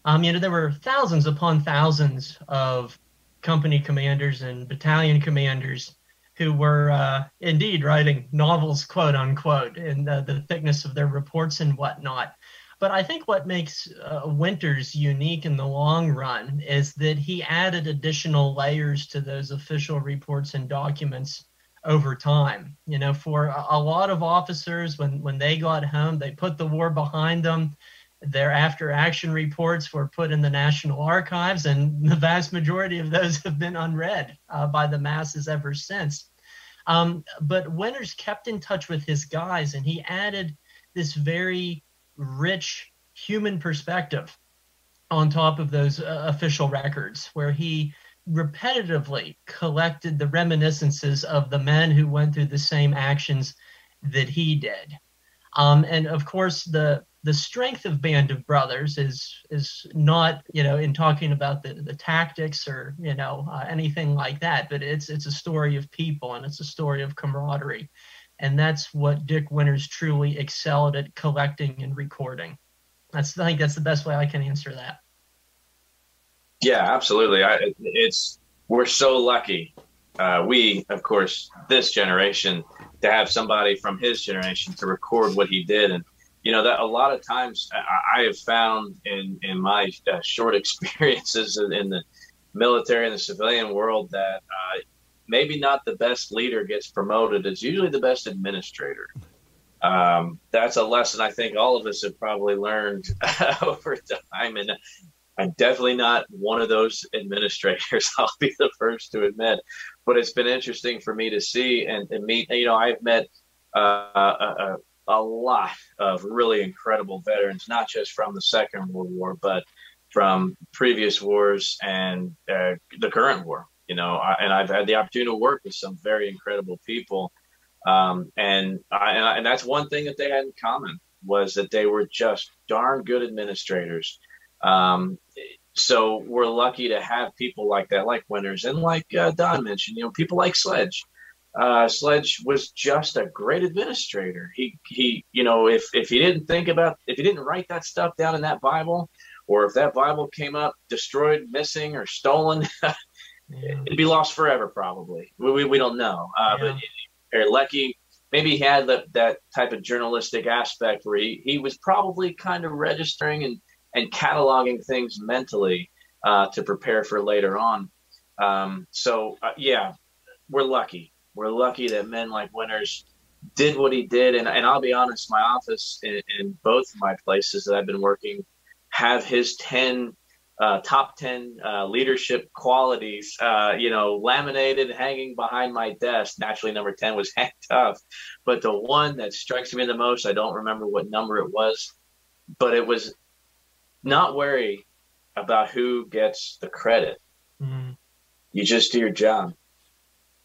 Um, you know, there were thousands upon thousands of company commanders and battalion commanders who were uh, indeed writing novels, quote unquote, in the thickness of their reports and whatnot. But I think what makes uh, Winters unique in the long run is that he added additional layers to those official reports and documents over time. You know, for a, a lot of officers, when when they got home, they put the war behind them. Their after action reports were put in the National Archives, and the vast majority of those have been unread uh, by the masses ever since. Um, but Winters kept in touch with his guys, and he added this very rich human perspective on top of those uh, official records, where he repetitively collected the reminiscences of the men who went through the same actions that he did. Um, and of course, the the strength of Band of Brothers is is not you know in talking about the, the tactics or you know uh, anything like that, but it's it's a story of people and it's a story of camaraderie, and that's what Dick Winters truly excelled at collecting and recording. That's I think that's the best way I can answer that. Yeah, absolutely. I, it's we're so lucky. Uh, we, of course, this generation to have somebody from his generation to record what he did and you know that a lot of times I, have found in in my uh, short experiences in the military and the civilian world that uh, maybe not the best leader gets promoted; it's usually the best administrator. um, that's a lesson I think all of us have probably learned over time. And I'm definitely not one of those administrators. I'll be the first to admit. But it's been interesting for me to see and, and meet. You know, I've met uh, a, a, lot of really incredible veterans, not just from the Second World War, but from previous wars and uh, the current war. You know, I, and I've had the opportunity to work with some very incredible people. Um, and, I, and, I, and that's one thing that they had in common was that they were just darn good administrators. Um, so we're lucky to have people like that, like Winters, and like uh, Don mentioned, you know, people like Sledge. Uh, Sledge was just a great administrator. He he, you know, if if he didn't think about, if he didn't write that stuff down in that Bible, or if that Bible came up destroyed, missing, or stolen, yeah. it'd be lost forever. Probably, we we, we don't know. Uh, yeah. But Leckie, maybe he had that that type of journalistic aspect where he, he was probably kind of registering and and cataloging things mentally uh, to prepare for later on. Um, so uh, yeah, we're lucky. We're lucky that men like Winters did what he did, and, and I'll be honest, my office in, in both of my places that I've been working have his ten uh, top 10 uh, leadership qualities, uh, you know, laminated, hanging behind my desk. Naturally, number 10 was Hang Tough. But the one that strikes me the most, I don't remember what number it was, but it was not worry about who gets the credit. Mm-hmm. You just do your job.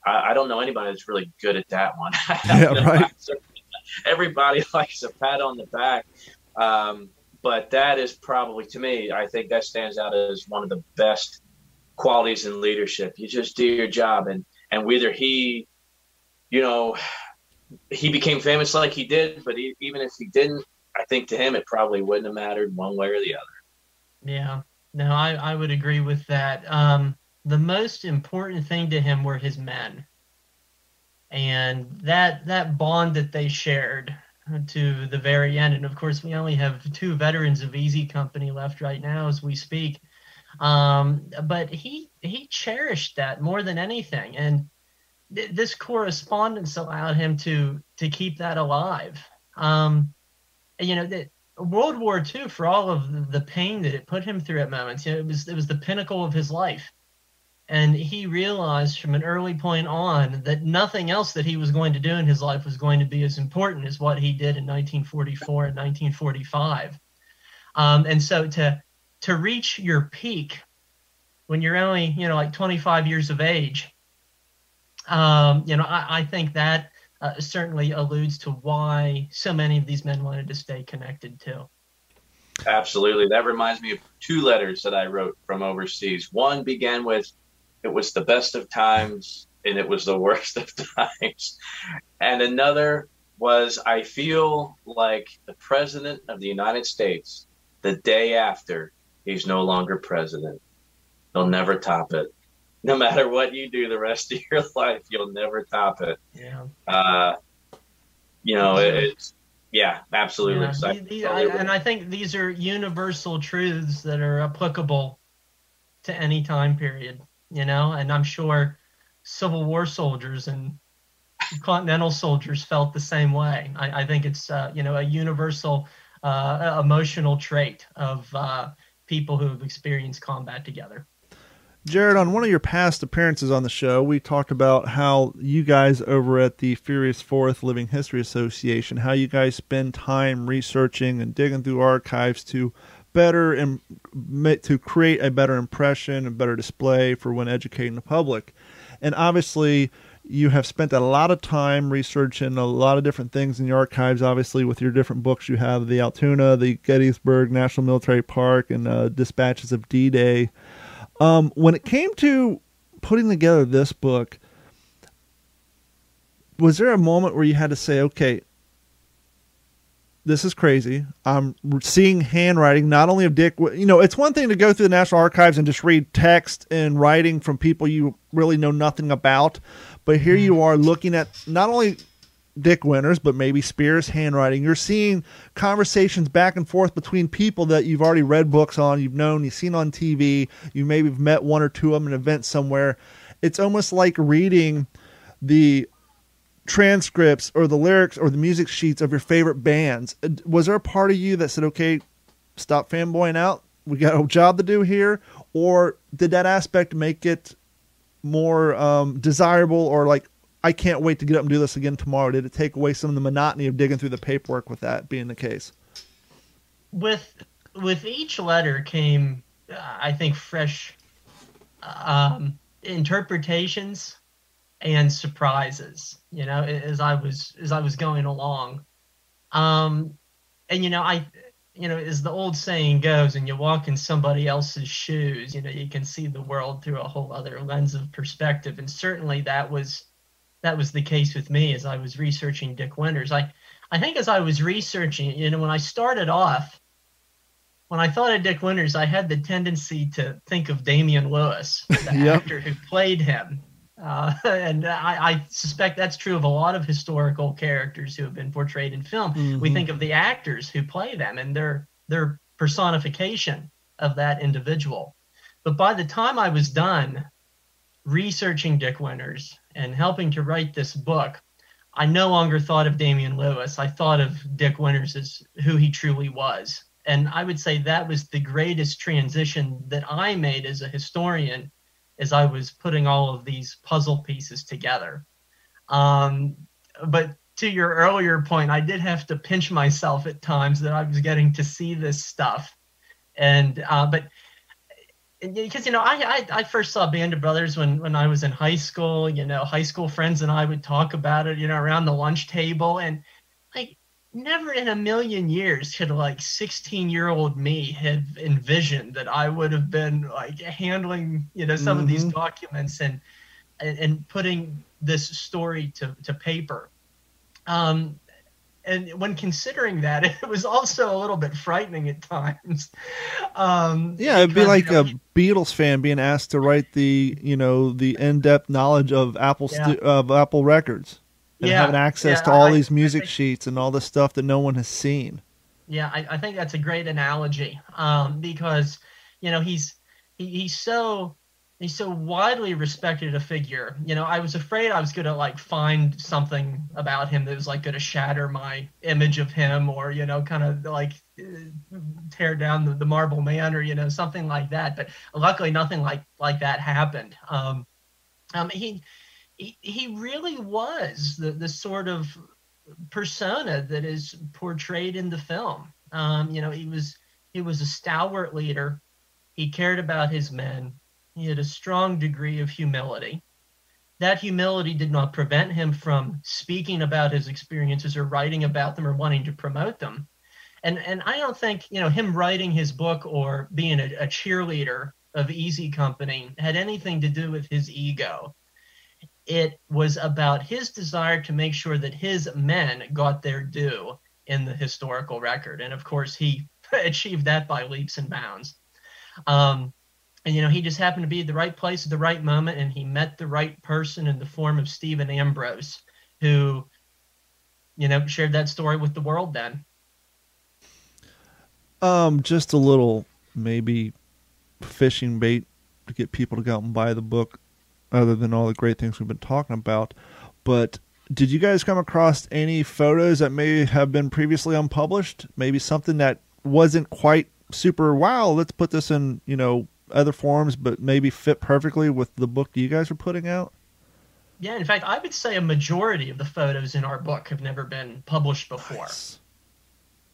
I, I, don't know anybody that's really good at that one. yeah, right. Everybody likes a pat on the back. Um, but that is probably, to me, I think that stands out as one of the best qualities in leadership. You just do your job. And, and whether he, you know, he became famous like he did, but he, even if he didn't, I think to him it probably wouldn't have mattered one way or the other. Yeah, no, I, I would agree with that. Um, the most important thing to him were his men, and that that bond that they shared to the very end. And of course, we only have two veterans of Easy Company left right now as we speak. Um, but he he cherished that more than anything, and th- this correspondence allowed him to to keep that alive. Um, you know that World War II, for all of the pain that it put him through at moments, you know, it was it was the pinnacle of his life, and he realized from an early point on that nothing else that he was going to do in his life was going to be as important as what he did in 1944 and 1945. Um, and so to to reach your peak when you're only you know like 25 years of age, um, you know I, I think that uh, certainly alludes to why so many of these men wanted to stay connected too. Absolutely. That reminds me of two letters that I wrote from overseas. One began with, It was the best of times and it was the worst of times. And another was, I feel like the President of the United States, the day after he's no longer president, he'll never top it no matter what you do the rest of your life, you'll never top it. Yeah. Uh, you know, it, it's yeah, absolutely. Yeah. So these, I, and I think these are universal truths that are applicable to any time period. You know, and I'm sure Civil War soldiers and Continental soldiers felt the same way. I, I think it's uh, you know a universal uh, emotional trait of uh, people who have experienced combat together. Jared, on one of your past appearances on the show, we talked about how you guys over at the Furious Fourth Living History Association, how you guys spend time researching and digging through archives to better and to create a better impression and better display for when educating the public. And obviously, you have spent a lot of time researching a lot of different things in your archives. Obviously, with your different books, you have the Altoona, the Gettysburg National Military Park, and uh, Dispatches of D-Day. Um, when it came to putting together this book, was there a moment where you had to say, okay, this is crazy. I'm seeing handwriting, not only of Dick. You know, it's one thing to go through the National Archives and just read text and writing from people you really know nothing about, but here mm-hmm. you are looking at not only Dick Winters, but maybe Speirs' handwriting. You're seeing conversations back and forth between people that you've already read books on, you've known, you've seen on TV, you maybe have met one or two of them at an event somewhere. It's almost like reading the transcripts or the lyrics or the music sheets of your favorite bands. Uh, Was there a part of you that said, "Okay, stop fanboying out. We got a job to do here," or did that aspect make it more um, desirable, or like, I can't wait to get up and do this again tomorrow? Did it take away some of the monotony of digging through the paperwork with that being the case? with with each letter came uh, i think fresh um, interpretations and surprises you know as i was as i was going along um and you know i you know as the old saying goes and you walk in somebody else's shoes you know you can see the world through a whole other lens of perspective and certainly that was that was the case with me as i was researching dick winters i i think as i was researching you know when i started off when I thought of Dick Winters, I had the tendency to think of Damian Lewis, the Yep. actor who played him. Uh, and I, I suspect that's true of a lot of historical characters who have been portrayed in film. We Mhm. think of the actors who play them and their their personification of that individual. But by the time I was done researching Dick Winters and helping to write this book, I no longer thought of Damian Lewis. I thought of Dick Winters as who he truly was. And I would say that was the greatest transition that I made as a historian as I was putting all of these puzzle pieces together. Um, but to your earlier point, I did have to pinch myself at times that I was getting to see this stuff. And, uh, but because you know I, I I first saw Band of Brothers when when I was in high school. You know, high school friends and I would talk about it. You know, around the lunch table, and never in a million years could like 16 year old me have envisioned that I would have been like handling you know some of these Mhm. documents and and, and putting this story to to paper. Um, and when considering that, it was also a little bit frightening at times. Um, Yeah, it'd be like a Beatles fan being asked to write the you know the in depth knowledge of Apple stu- of Apple Records and Yeah, having access yeah, to all I- these music think- sheets and all this stuff that no one has seen. Yeah, I, I think that's a great analogy um, because you know he's he, he's so he's so widely respected a figure. You know, I was afraid I was gonna like find something about him that was like gonna shatter my image of him, or you know, kind of like uh, tear down the, the Marble Man, or you know, something like that. But luckily, nothing like like that happened. Um, um, he, he he really was the the sort of persona that is portrayed in the film. Um, you know, he was he was a stalwart leader. He cared about his men. He had a strong degree of humility. That humility did not prevent him from speaking about his experiences or writing about them or wanting to promote them. And and I don't think you know him writing his book or being a, a cheerleader of Easy Company had anything to do with his ego it was about his desire to make sure that his men got their due in the historical record. And of course, he achieved that by leaps and bounds. Um, and, you know, he just happened to be at the right place at the right moment, and he met the right person in the form of Stephen Ambrose, who, you know, shared that story with the world then. Um, just a little maybe fishing bait to get people to go out and buy the book, other than all the great things we've been talking about. But did you guys come across any photos that may have been previously unpublished? Maybe something that wasn't quite super wow, let's put this in, you know, other forms, but maybe fit perfectly with the book you guys are putting out? Yeah, in fact, I would say a majority of the photos in our book have never been published before.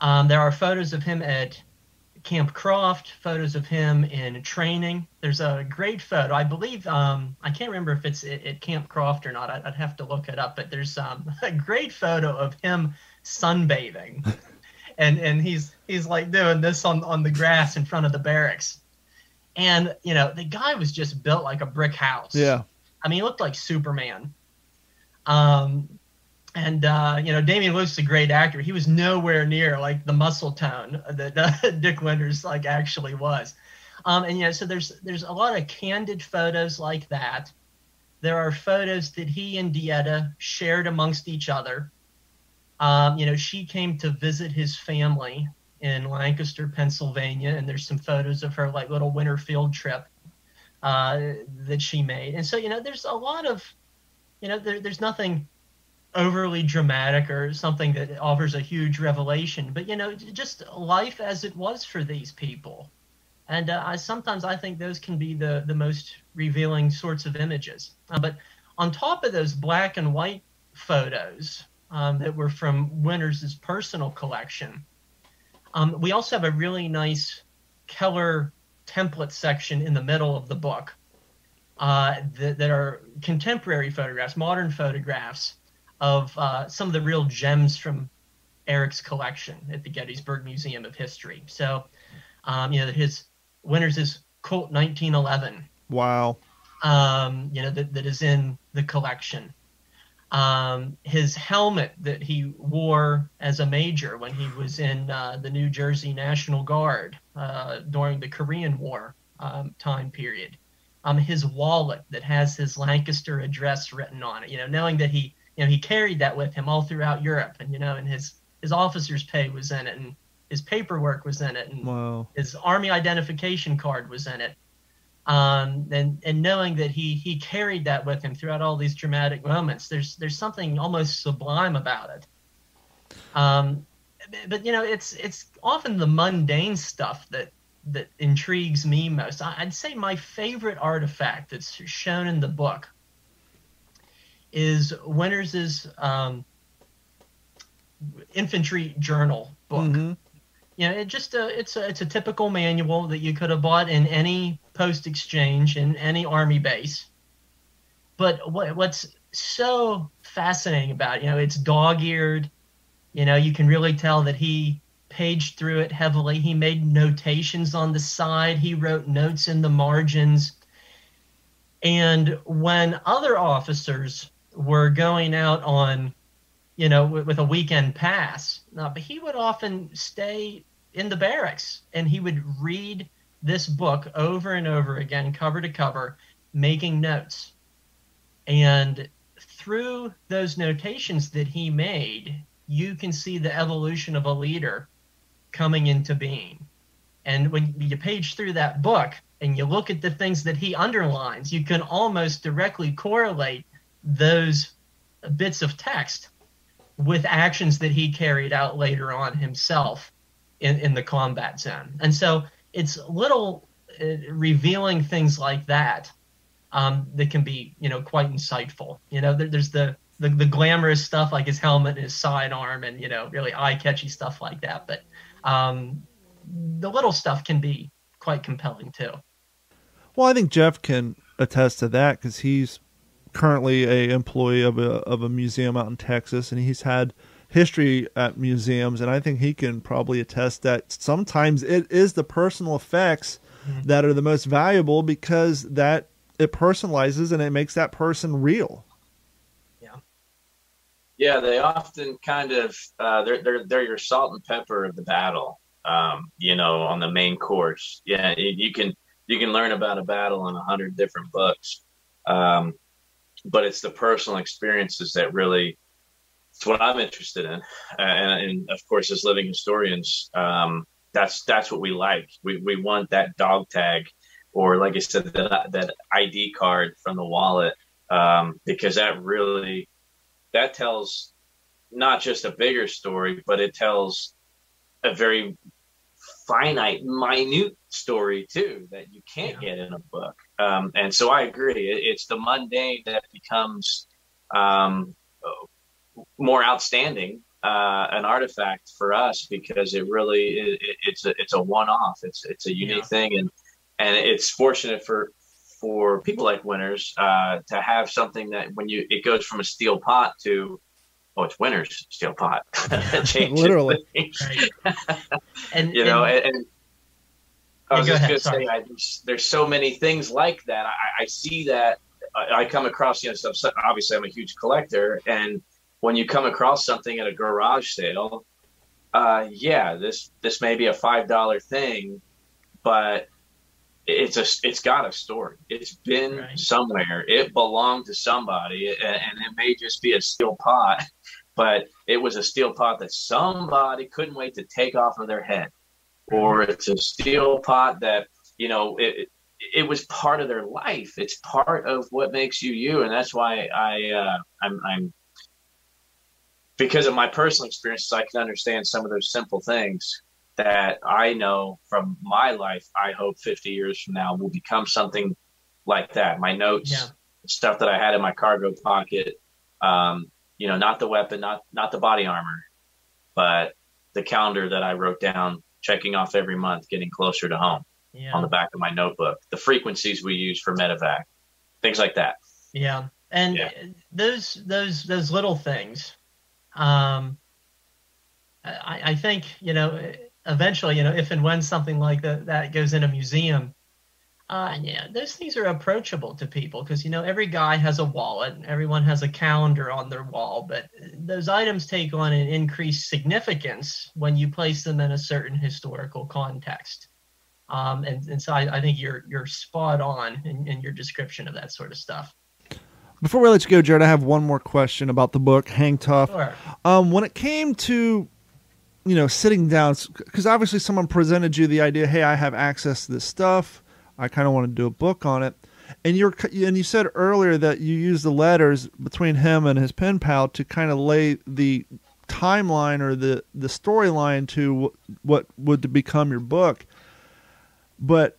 Um, there are photos of him at Camp Croft, photos of him in training. There's a great photo, I believe. Um, I can't remember if it's at, at Camp Croft or not. I'd, I'd have to look it up. But there's um, a great photo of him sunbathing, and and he's he's like doing this on on the grass in front of the barracks. And you know the guy was just built like a brick house. Yeah. I mean, he looked like Superman. Um, and uh, you know, Damian Lewis is a great actor. He was nowhere near like the muscle tone that uh, Dick Winters like actually was. Um, and you know, so there's there's a lot of candid photos like that. There are photos that he and DeEtta shared amongst each other. Um, you know, she came to visit his family in Lancaster, Pennsylvania, and there's some photos of her like little winter field trip uh, that she made. And so, you know, there's a lot of, you know, there, there's nothing overly dramatic or something that offers a huge revelation, but you know, just life as it was for these people. And uh, I sometimes I think those can be the the most revealing sorts of images. Uh, but on top of those black and white photos um, that were from Winters' personal collection, um, we also have a really nice Keller template section in the middle of the book uh, that, that, are contemporary photographs, modern photographs of uh, some of the real gems from Erik's collection at the Gettysburg Museum of History. So, um, you know, his Winters's Colt 1911. Wow. Um, you know, that, that is in the collection. Um, his helmet that he wore as a major when he was in uh, the New Jersey National Guard uh, during the Korean War um, time period. Um, his wallet that has his Lancaster address written on it. You know, knowing that he, you know, he carried that with him all throughout Europe, and you know, and his his officer's pay was in it, and his paperwork was in it, and his army identification card was in it. Um, and and knowing that he he carried that with him throughout all these dramatic moments, there's there's something almost sublime about it. Um, but you know, it's it's often the mundane stuff that that intrigues me most. I'd say my favorite artifact that's shown in the book is Winters's um, infantry journal book. Mm-hmm. You know, it just a, uh, it's a it's a typical manual that you could have bought in any post exchange in any army base. But what what's so fascinating about it, you know, it's dog eared. You know, you can really tell that he paged through it heavily. He made notations on the side. He wrote notes in the margins. And when other officers were going out on you know, with, with a weekend pass. Uh, but he would often stay in the barracks and he would read this book over and over again, cover to cover, making notes. And through those notations that he made, you can see the evolution of a leader coming into being. And when you page through that book and you look at the things that he underlines, you can almost directly correlate those bits of text with actions that he carried out later on himself in, in the combat zone. And so it's little uh, revealing things like that um, that can be, you know, quite insightful. You know, there, there's the, the, the glamorous stuff like his helmet and his sidearm and, you know, really eye catchy stuff like that. But um, the little stuff can be quite compelling too. Well, I think Jeff can attest to that because he's currently a employee of a of a museum out in Texas, and he's had history at museums, and I think he can probably attest that sometimes it is the personal effects mm-hmm. that are the most valuable because that it personalizes and it makes that person real. Yeah, yeah, they often kind of uh, they're they're they're your salt and pepper of the battle. Um, you know, on the main course. Yeah, you can you can learn about a battle in a hundred different books. Um, but it's the personal experiences that really it's what I'm interested in, and, and of course, as living historians, um, that's that's what we like. We we want that dog tag, or like I said, that that ID card from the wallet, um, because that really that tells not just a bigger story, but it tells a very finite, minute story too that you can't yeah. get in a book. Um, and so I agree. It's the mundane that becomes um, more outstanding, uh, an artifact for us because it really it, it's a it's a one off. It's it's a unique yeah. thing, and and it's fortunate for for people like Winters uh, to have something that when you it goes from a steel pot to oh, it's Winters steel pot. Literally. and you know, and, and I was just going to say, I, there's, there's, so many things like that. I, I see that. I, I, come across, you know, stuff. Obviously, I'm a huge collector, and when you come across something at a garage sale, uh, yeah, this this may be a five dollar thing, but it's a it's got a story. It's been right. somewhere. It belonged to somebody, and, and it may just be a steel pot, but it was a steel pot that somebody couldn't wait to take off of their head or it's a steel pot that you know it, it was part of their life. It's part of what makes you you, and that's why I uh, I'm, I'm because of my personal experiences, I can understand some of those simple things that I know from my life. I hope 50 years from now will become something like that. My notes, Yeah. stuff that I had in my cargo pocket, um, you know, not the weapon, not not the body armor, but the calendar that I wrote down, checking off every month, getting closer to home Yeah. on the back of my notebook, the frequencies we use for medevac, things like that. Yeah, and Yeah. those those those little things, um, I, I think you know eventually you know if and when something like that that goes in a museum, uh, yeah, those things are approachable to people because you know every guy has a wallet, and everyone has a calendar on their wall, but those items take on an increased significance when you place them in a certain historical context. Um, and, and so I, I think you're you're spot on in, in your description of that sort of stuff. Before we let you go, Jared, I have one more question about the book, Hang Tough. Sure. Um, when it came to, you know, sitting down, because obviously someone presented you the idea, hey, I have access to this stuff. I kind of want to do a book on it. And you're and you said earlier that you used the letters between him and his pen pal to kind of lay the timeline or the the storyline to what would become your book. But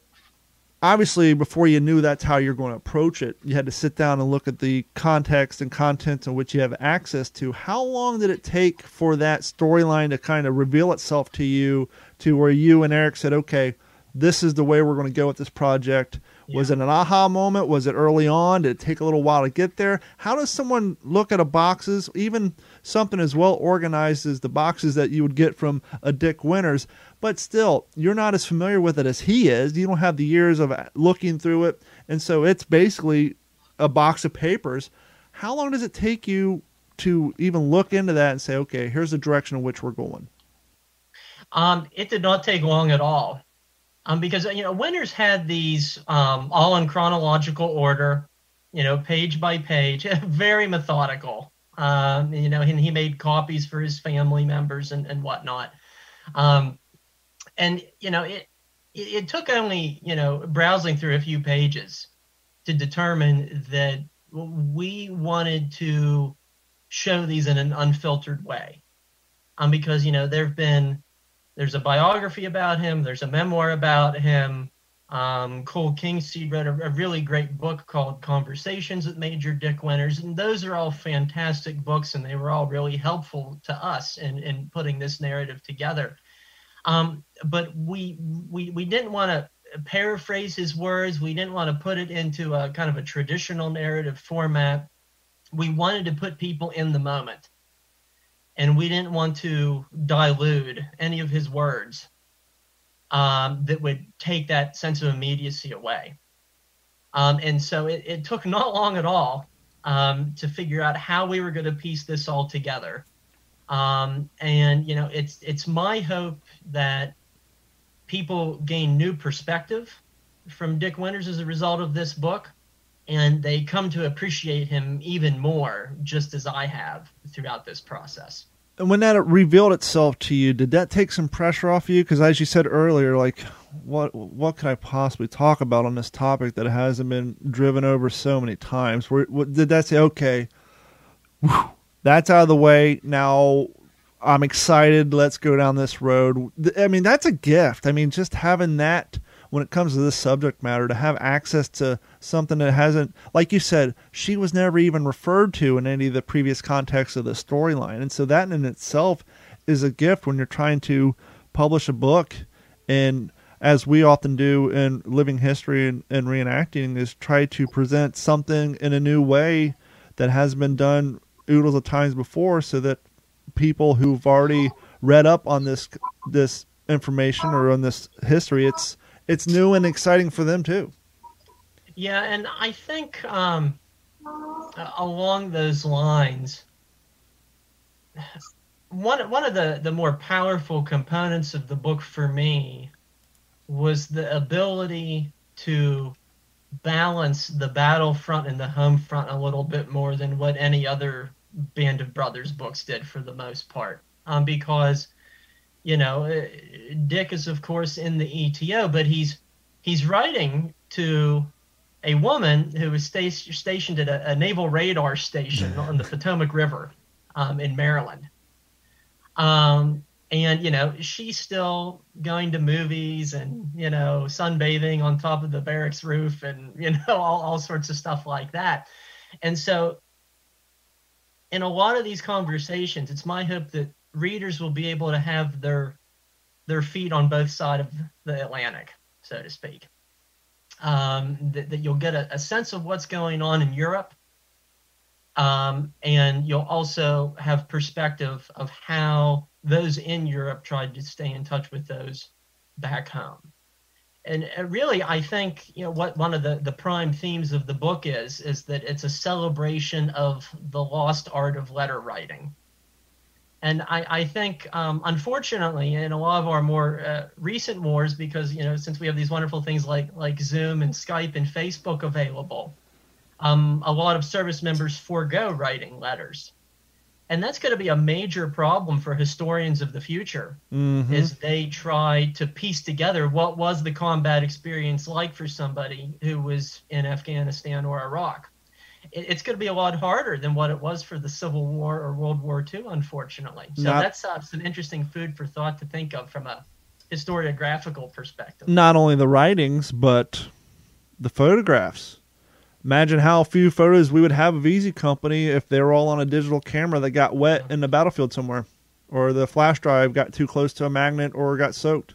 obviously before you knew that's how you're going to approach it you had to sit down and look at the context and contents in which you have access to how long did it take for that storyline to kind of reveal itself to you to where you and erik said okay this is the way we're going to go with this project. Was it an aha moment? Was it early on? Did it take a little while to get there? How does someone look at a boxes? Even something as well organized as the boxes that you would get from a dick winters. But still you're not as familiar with it as he is. You don't have the years of looking through it. And so it's basically a box of papers. How long does it take you to even look into that and say okay here's the direction in which we're going Um, it did not take long at all, um, because you know winters had these um, all in chronological order, you know, page by page, very methodical. Um, you know, and he made copies for his family members and, and whatnot. Um, and you know, it, it it took only you know browsing through a few pages to determine that we wanted to show these in an unfiltered way, um, because you know there've been there's a biography about him. There's a memoir about him. Um, Cole Kingseed wrote a, a really great book called Conversations with Major Dick Winters, and those are all fantastic books, and they were all really helpful to us in, in putting this narrative together. Um, but we we we didn't want to paraphrase his words. We didn't want to put it into a kind of a traditional narrative format. We wanted to put people in the moment and we didn't want to dilute any of his words um, that would take that sense of immediacy away. Um, and so it, it took not long at all um, to figure out how we were going to piece this all together. Um, and you know, it's it's my hope that people gain new perspective from Dick Winters as a result of this book, and they come to appreciate him even more, just as I have throughout this process. and when that revealed itself to you did that take some pressure off you? Because as you said earlier like what what could i possibly talk about on this topic that hasn't been driven over so many times? Where, did that say okay whew, that's out of the way. Now i'm excited. Let's go down this road. I mean that's a gift. I mean just having that when it comes to this subject matter to have access to something that hasn't like you said she was never even referred to in any of the previous contexts of the storyline. And so that in itself is a gift when you're trying to publish a book. And as we often do in living history and, and reenacting is try to present something in a new way that has been done oodles of times before so that people who've already read up on this this information or on this history it's it's new and exciting for them too Yeah, and I think um, along those lines, one one of the the more powerful components of the book for me was the ability to balance the battlefront and the home front a little bit more than what any other Band of Brothers books did for the most part. Um, because you know, uh, Dick is of course in the ETO, but he's he's writing to a woman who was sta- stationed at a, a naval radar station on the Potomac River. um, in Maryland. Um, and you know she's still going to movies and you know sunbathing on top of the barracks roof and you know all, all sorts of stuff like that and so in a lot of these conversations it's my hope that readers will be able to have their their feet on both sides of the atlantic so to speak um, that, that, you'll get a, a, sense of what's going on in europe um, and you'll also have perspective of how those in Europe tried to stay in touch with those back home. And really, I think you know what one of the, the prime themes of the book is is that it's a celebration of the lost art of letter writing. And I, I think, um, unfortunately, in a lot of our more uh, recent wars, because you know, since we have these wonderful things like like Zoom and Skype and Facebook available, um, a lot of service members forego writing letters and that's going to be a major problem for historians of the future mm-hmm. as they try to piece together what was the combat experience like for somebody who was in afghanistan or iraq it's going to be a lot harder than what it was for the civil war or world war ii unfortunately so not, that's uh, some interesting food for thought to think of from a historiographical perspective not only the writings but the photographs Imagine how few photos we would have of Easy Company if they were all on a digital camera that got wet in the battlefield somewhere, or the flash drive got too close to a magnet or got soaked.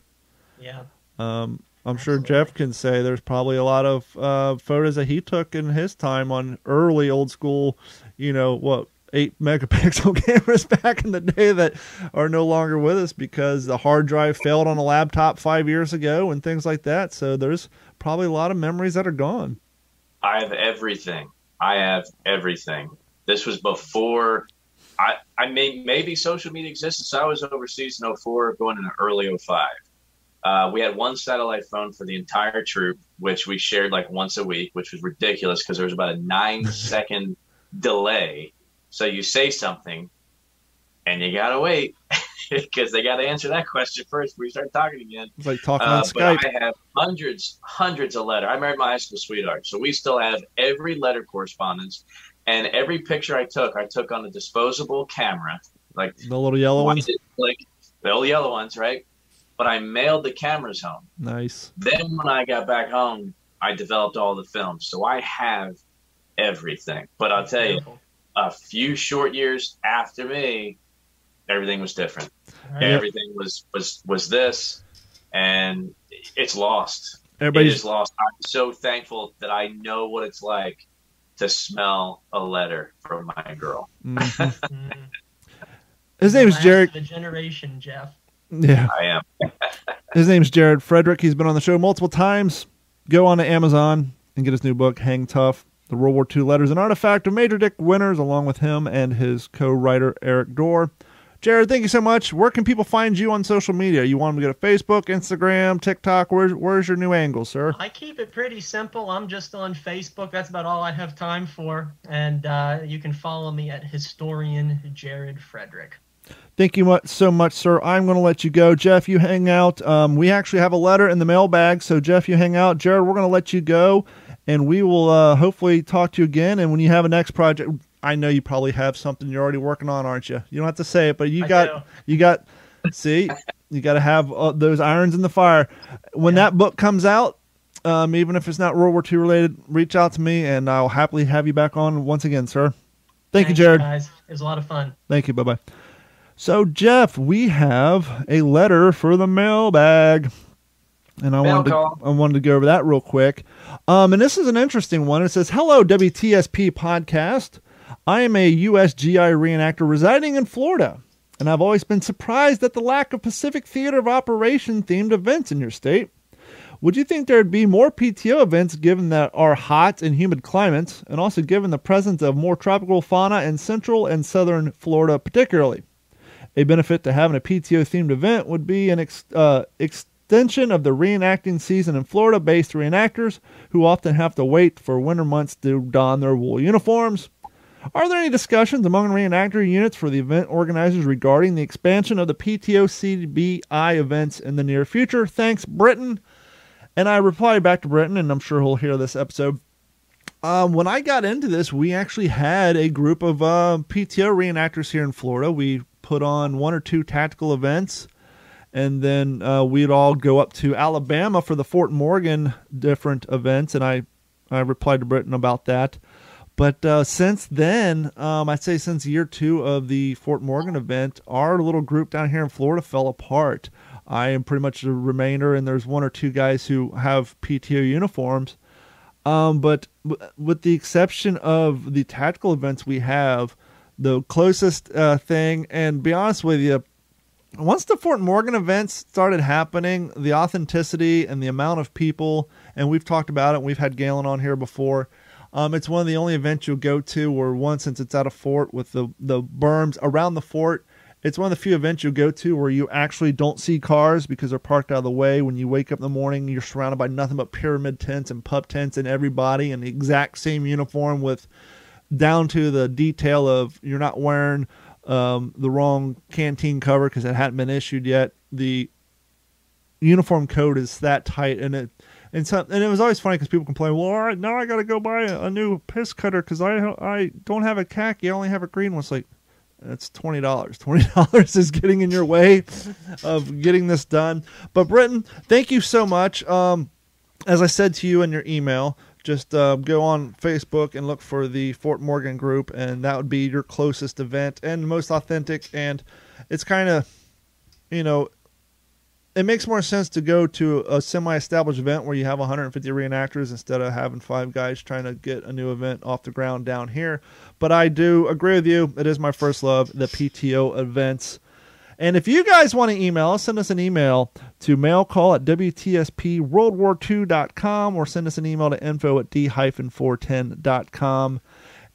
Yeah. Um, I'm sure Jeff can say there's probably a lot of uh, photos that he took in his time on early old school, you know, what eight megapixel cameras back in the day that are no longer with us because the hard drive failed on a laptop five years ago and things like that. So there's probably a lot of memories that are gone. I have everything. I have everything. This was before I, I may, maybe social media existed. So I was overseas in 04, going into early 05. Uh, we had one satellite phone for the entire troop, which we shared like once a week, which was ridiculous because there was about a nine second delay. So you say something and you got to wait. because they got to answer that question first before we start talking again. It's like talking uh, on Skype. I have hundreds, hundreds of letters. I married my high school sweetheart, so we still have every letter correspondence, and every picture I took, I took on a disposable camera, like the little yellow ones, like the little yellow ones, right? But I mailed the cameras home. Nice. Then when I got back home, I developed all the films, so I have everything. But I'll tell you, a few short years after me, everything was different. Right. Everything was was was this, and it's lost. Everybody's it is lost. I'm so thankful that I know what it's like to smell a letter from my girl. Mm-hmm. His name is Jared. The generation, Jeff. Yeah, I am. his name's Jared Frederick. He's been on the show multiple times. Go on to Amazon and get his new book, Hang Tough. The World War II Letters, and artifact of Major Dick Winters, along with him and his co-writer Erik Dorr. Jared, thank you so much. Where can people find you on social media? You want them to go to Facebook, Instagram, TikTok? Where's where's your new angle, sir? I keep it pretty simple. I'm just on Facebook. That's about all I have time for. And uh, you can follow me at historian Jared Frederick. Thank you much, so much, sir. I'm going to let you go. Jeff, you hang out. Um, we actually have a letter in the mailbag. So, Jeff, you hang out. Jared, we're going to let you go. And we will uh, hopefully talk to you again. And when you have a next project, I know you probably have something you're already working on, aren't you? You don't have to say it, but you I got you got see, you got to have uh, those irons in the fire. When yeah. that book comes out, um, even if it's not World War II related, reach out to me and I'll happily have you back on once again, sir. Thank Thanks, you, Jared. Guys, it was a lot of fun. Thank you. Bye bye. So, Jeff, we have a letter for the mailbag. And I wanted, to, I wanted to go over that real quick. Um, and this is an interesting one. It says, Hello, WTSP podcast. I am a USGI reenactor residing in Florida, and I've always been surprised at the lack of Pacific Theater of Operation themed events in your state. Would you think there'd be more PTO events given that our hot and humid climates, and also given the presence of more tropical fauna in central and southern Florida, particularly? A benefit to having a PTO themed event would be an ex- uh, extension of the reenacting season in Florida based reenactors who often have to wait for winter months to don their wool uniforms. Are there any discussions among reenactor units for the event organizers regarding the expansion of the PTO CBI events in the near future? Thanks, Britton. And I replied back to Britton, and I'm sure he'll hear this episode. Um, when I got into this, we actually had a group of uh, PTO reenactors here in Florida. We put on one or two tactical events, and then uh, we'd all go up to Alabama for the Fort Morgan different events. And I, I replied to Britton about that. But uh, since then, um, I'd say since year two of the Fort Morgan event, our little group down here in Florida fell apart. I am pretty much the remainder, and there's one or two guys who have PTO uniforms. Um, but with the exception of the tactical events we have, the closest uh, thing, and be honest with you, once the Fort Morgan events started happening, the authenticity and the amount of people, and we've talked about it, we've had Galen on here before. Um, it's one of the only events you'll go to where one, since it's at a fort with the, the berms around the fort, it's one of the few events you'll go to where you actually don't see cars because they're parked out of the way. When you wake up in the morning, you're surrounded by nothing but pyramid tents and pup tents and everybody in the exact same uniform with down to the detail of you're not wearing um, the wrong canteen cover because it hadn't been issued yet. The uniform code is that tight, and it and so and it was always funny because people complain, well, all right, now I got to go buy a, a, new piss cutter because I I don't have a khaki, I only have a green one. It's like it's twenty dollars. Twenty dollars is getting in your way of getting this done. But Britton, thank you so much. Um, as I said to you in your email, just uh, go on Facebook and look for the Fort Morgan group, and that would be your closest event and most authentic. And it's kind of, you know, it makes more sense to go to a semi-established event where you have 150 reenactors instead of having five guys trying to get a new event off the ground down here. But I do agree with you. It is my first love, the PTO events. And if you guys want to email us, send us an email to mailcall at WTSPWorldWar2.com or send us an email to info at d-410.com.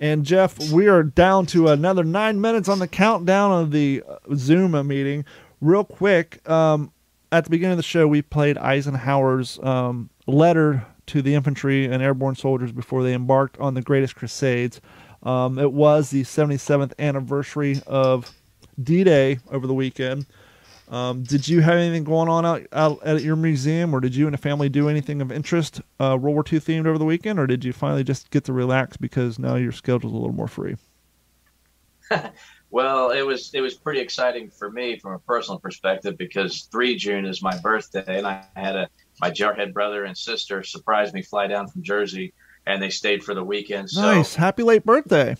And Jeff, we are down to another nine minutes on the countdown of the Zoom meeting. Real quick, um, at the beginning of the show, we played Eisenhower's um, letter to the infantry and airborne soldiers before they embarked on the Greatest Crusades. Um, it was the 77th anniversary of D Day over the weekend. Um, did you have anything going on out, out, at your museum, or did you and the family do anything of interest, uh, World War II themed over the weekend, or did you finally just get to relax because now your schedule's a little more free? Well, it was it was pretty exciting for me from a personal perspective because three June is my birthday, and I had a my jarhead brother and sister surprise me fly down from Jersey, and they stayed for the weekend. So, nice, happy late birthday!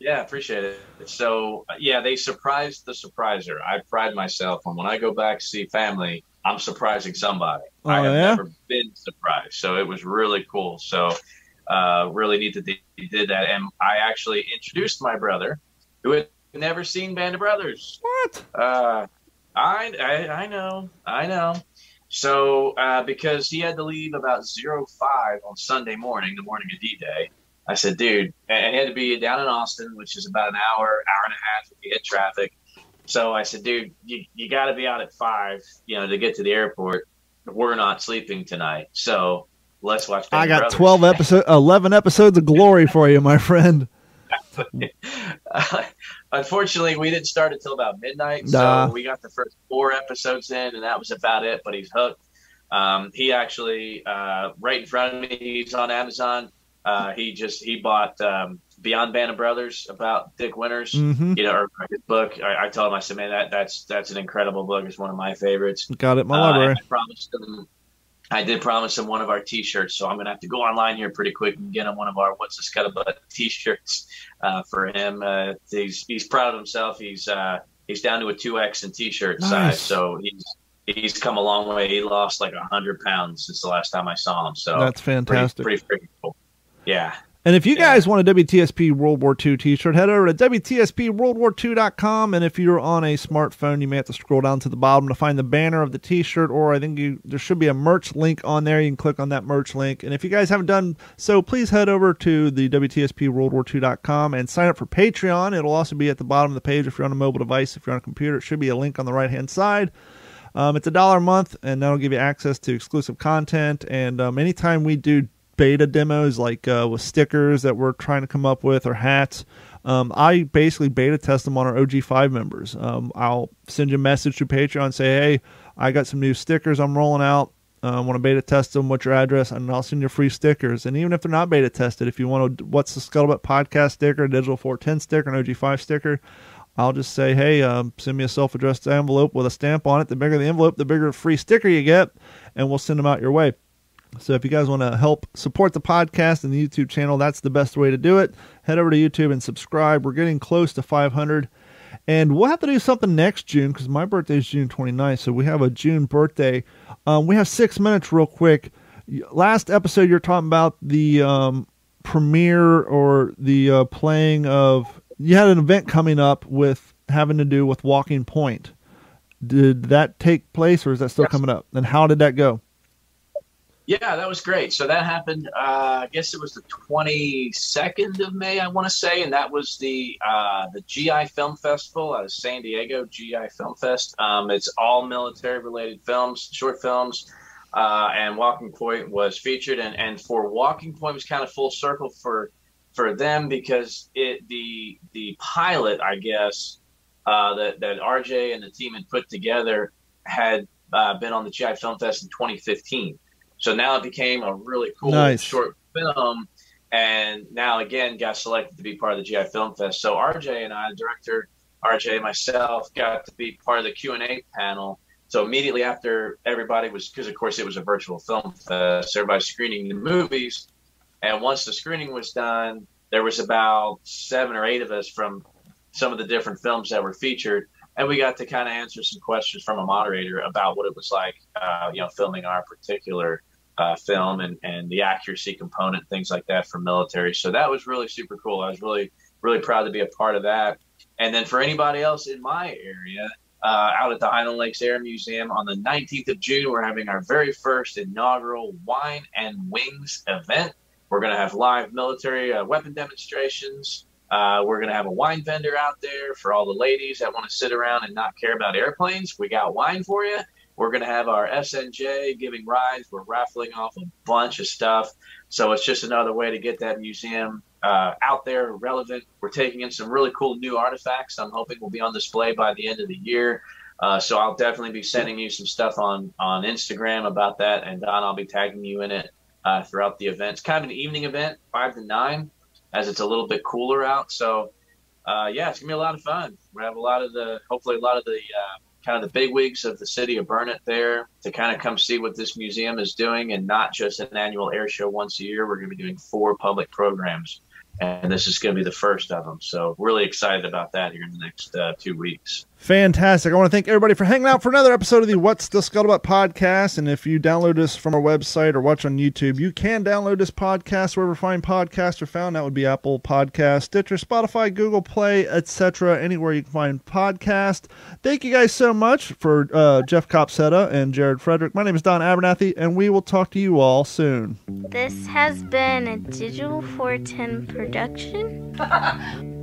Yeah, appreciate it. So yeah, they surprised the surpriser. I pride myself on when I go back to see family, I'm surprising somebody. Oh, I have yeah? never been surprised, so it was really cool. So uh, really neat that they did that, and I actually introduced my brother, who had never seen Band of Brothers. What? Uh, I, I I know, I know. So uh, because he had to leave about zero five on Sunday morning, the morning of D Day, I said, dude, and he had to be down in Austin, which is about an hour, hour and a half if you hit traffic. So I said, dude, you, you got to be out at five, you know, to get to the airport. We're not sleeping tonight, so let's watch. Band I got Brothers. 12 episodes, 11 episodes of glory for you, my friend. Uh, unfortunately, we didn't start until about midnight, Nah. so we got the first four episodes in, and that was about it. But he's hooked. Um, he actually, uh, right in front of me, he's on Amazon. Uh, he just he bought um, Beyond Band of Brothers about Dick Winters. hmm You know, or his book. I, I told him, I said, man, that that's that's an incredible book. It's one of my favorites. Got it my Uh, library. I promised him. I did promise him one of our T-shirts, so I'm gonna have to go online here pretty quick and get him one of our "What's the Scuttlebutt" T-shirts uh, for him. Uh, he's he's proud of himself. He's uh, he's down to a two X in T-shirt Nice. size, so he's he's come a long way. He lost like a hundred pounds since the last time I saw him. So That's fantastic. Pretty, pretty freaking cool. Yeah. And if you Yeah. guys want a WTSP World War II t-shirt, head over to WTSPWorldWar2.com. And if you're on a smartphone, you may have to scroll down to the bottom to find the banner of the t-shirt, or I think you there should be a merch link on there. You can click on that merch link. And if you guys haven't done so, please head over to the WTSPWorldWar2.com and sign up for Patreon. It'll also be at the bottom of the page if you're on a mobile device. If you're on a computer, it should be a link on the right-hand side. Um, it's a dollar a month, and that'll give you access to exclusive content. And um, anytime we do beta demos, like uh, with stickers that we're trying to come up with or hats, um, I basically beta test them on our OG5 members. Um, I'll send you a message through Patreon say, hey, I got some new stickers I'm rolling out. uh, want to beta test them, what's your address, and I'll send you free stickers. And even if they're not beta tested, if you want to, what's the Scuttlebutt podcast sticker, digital 410 sticker, an OG5 sticker, I'll just say, hey, um, send me a self addressed envelope with a stamp on it. The bigger the envelope, the bigger free sticker you get, and we'll send them out your way. So if you guys want to help support the podcast and the YouTube channel, that's the best way to do it. Head over to YouTube and subscribe. We're getting close to 500. And we'll have to do something next June because my birthday is June 29th. So we have a June birthday. Um, we have six minutes, real quick. Last episode, you're talking about the um, premiere or the uh, playing of. You had an event coming up with having to do with Walking Point. Did that take place, or is that still yes. coming up? And how did that go? Yeah, that was great. So that happened. Uh, I guess it was the 22nd of May, I want to say, and that was the uh, the GI Film Festival out of San Diego. GI Film Fest. Um, it's all military related films, short films, uh, and Walking Point was featured. And, and for Walking Point was kind of full circle for for them because it the the pilot, I guess, uh, that that RJ and the team had put together had uh, been on the GI Film Fest in 2015. So now it became a really cool nice. short film, and now again got selected to be part of the GI Film Fest. So RJ and I, director RJ, myself, got to be part of the Q and A panel. So immediately after everybody was, because of course it was a virtual film fest, everybody screening the movies, and once the screening was done, there was about seven or eight of us from some of the different films that were featured and we got to kind of answer some questions from a moderator about what it was like, uh, you know, filming our particular uh, film and, and the accuracy component, things like that for military. So that was really super cool. I was really, really proud to be a part of that. And then for anybody else in my area, uh, out at the Highland Lakes Air Museum on the 19th of June, we're having our very first inaugural Wine and Wings event. We're going to have live military uh, weapon demonstrations. Uh, we're going to have a wine vendor out there for all the ladies that want to sit around and not care about airplanes. We got wine for you. We're going to have our SNJ giving rides. We're raffling off a bunch of stuff. So it's just another way to get that museum uh, out there, relevant. We're taking in some really cool new artifacts. I'm hoping will be on display by the end of the year. Uh, so I'll definitely be sending you some stuff on on Instagram about that, and Don, I'll be tagging you in it uh, throughout the event. It's kind of an evening event, five to nine, as it's a little bit cooler out. So uh, yeah, it's gonna be a lot of fun. We have a lot of the, hopefully, a lot of the uh, kind of the big bigwigs of the city of Burnet there to kind of come see what this museum is doing and not just an annual air show once a year. We're going to be doing four public programs and this is going to be the first of them. So really excited about that here in the next uh, two weeks. Fantastic. I want to thank everybody for hanging out for another episode of the What's the Scuttlebutt podcast. And if you download this from our website or watch on YouTube, you can download this podcast wherever fine podcasts are found. That would be Apple Podcast, Stitcher, Spotify, Google Play, etc. Anywhere you can find podcast. Thank you guys so much for uh, Jeff Copsetta and Jared Frederick. My name is Don Abernathy, and we will talk to you all soon. This has been a Digital 410 production.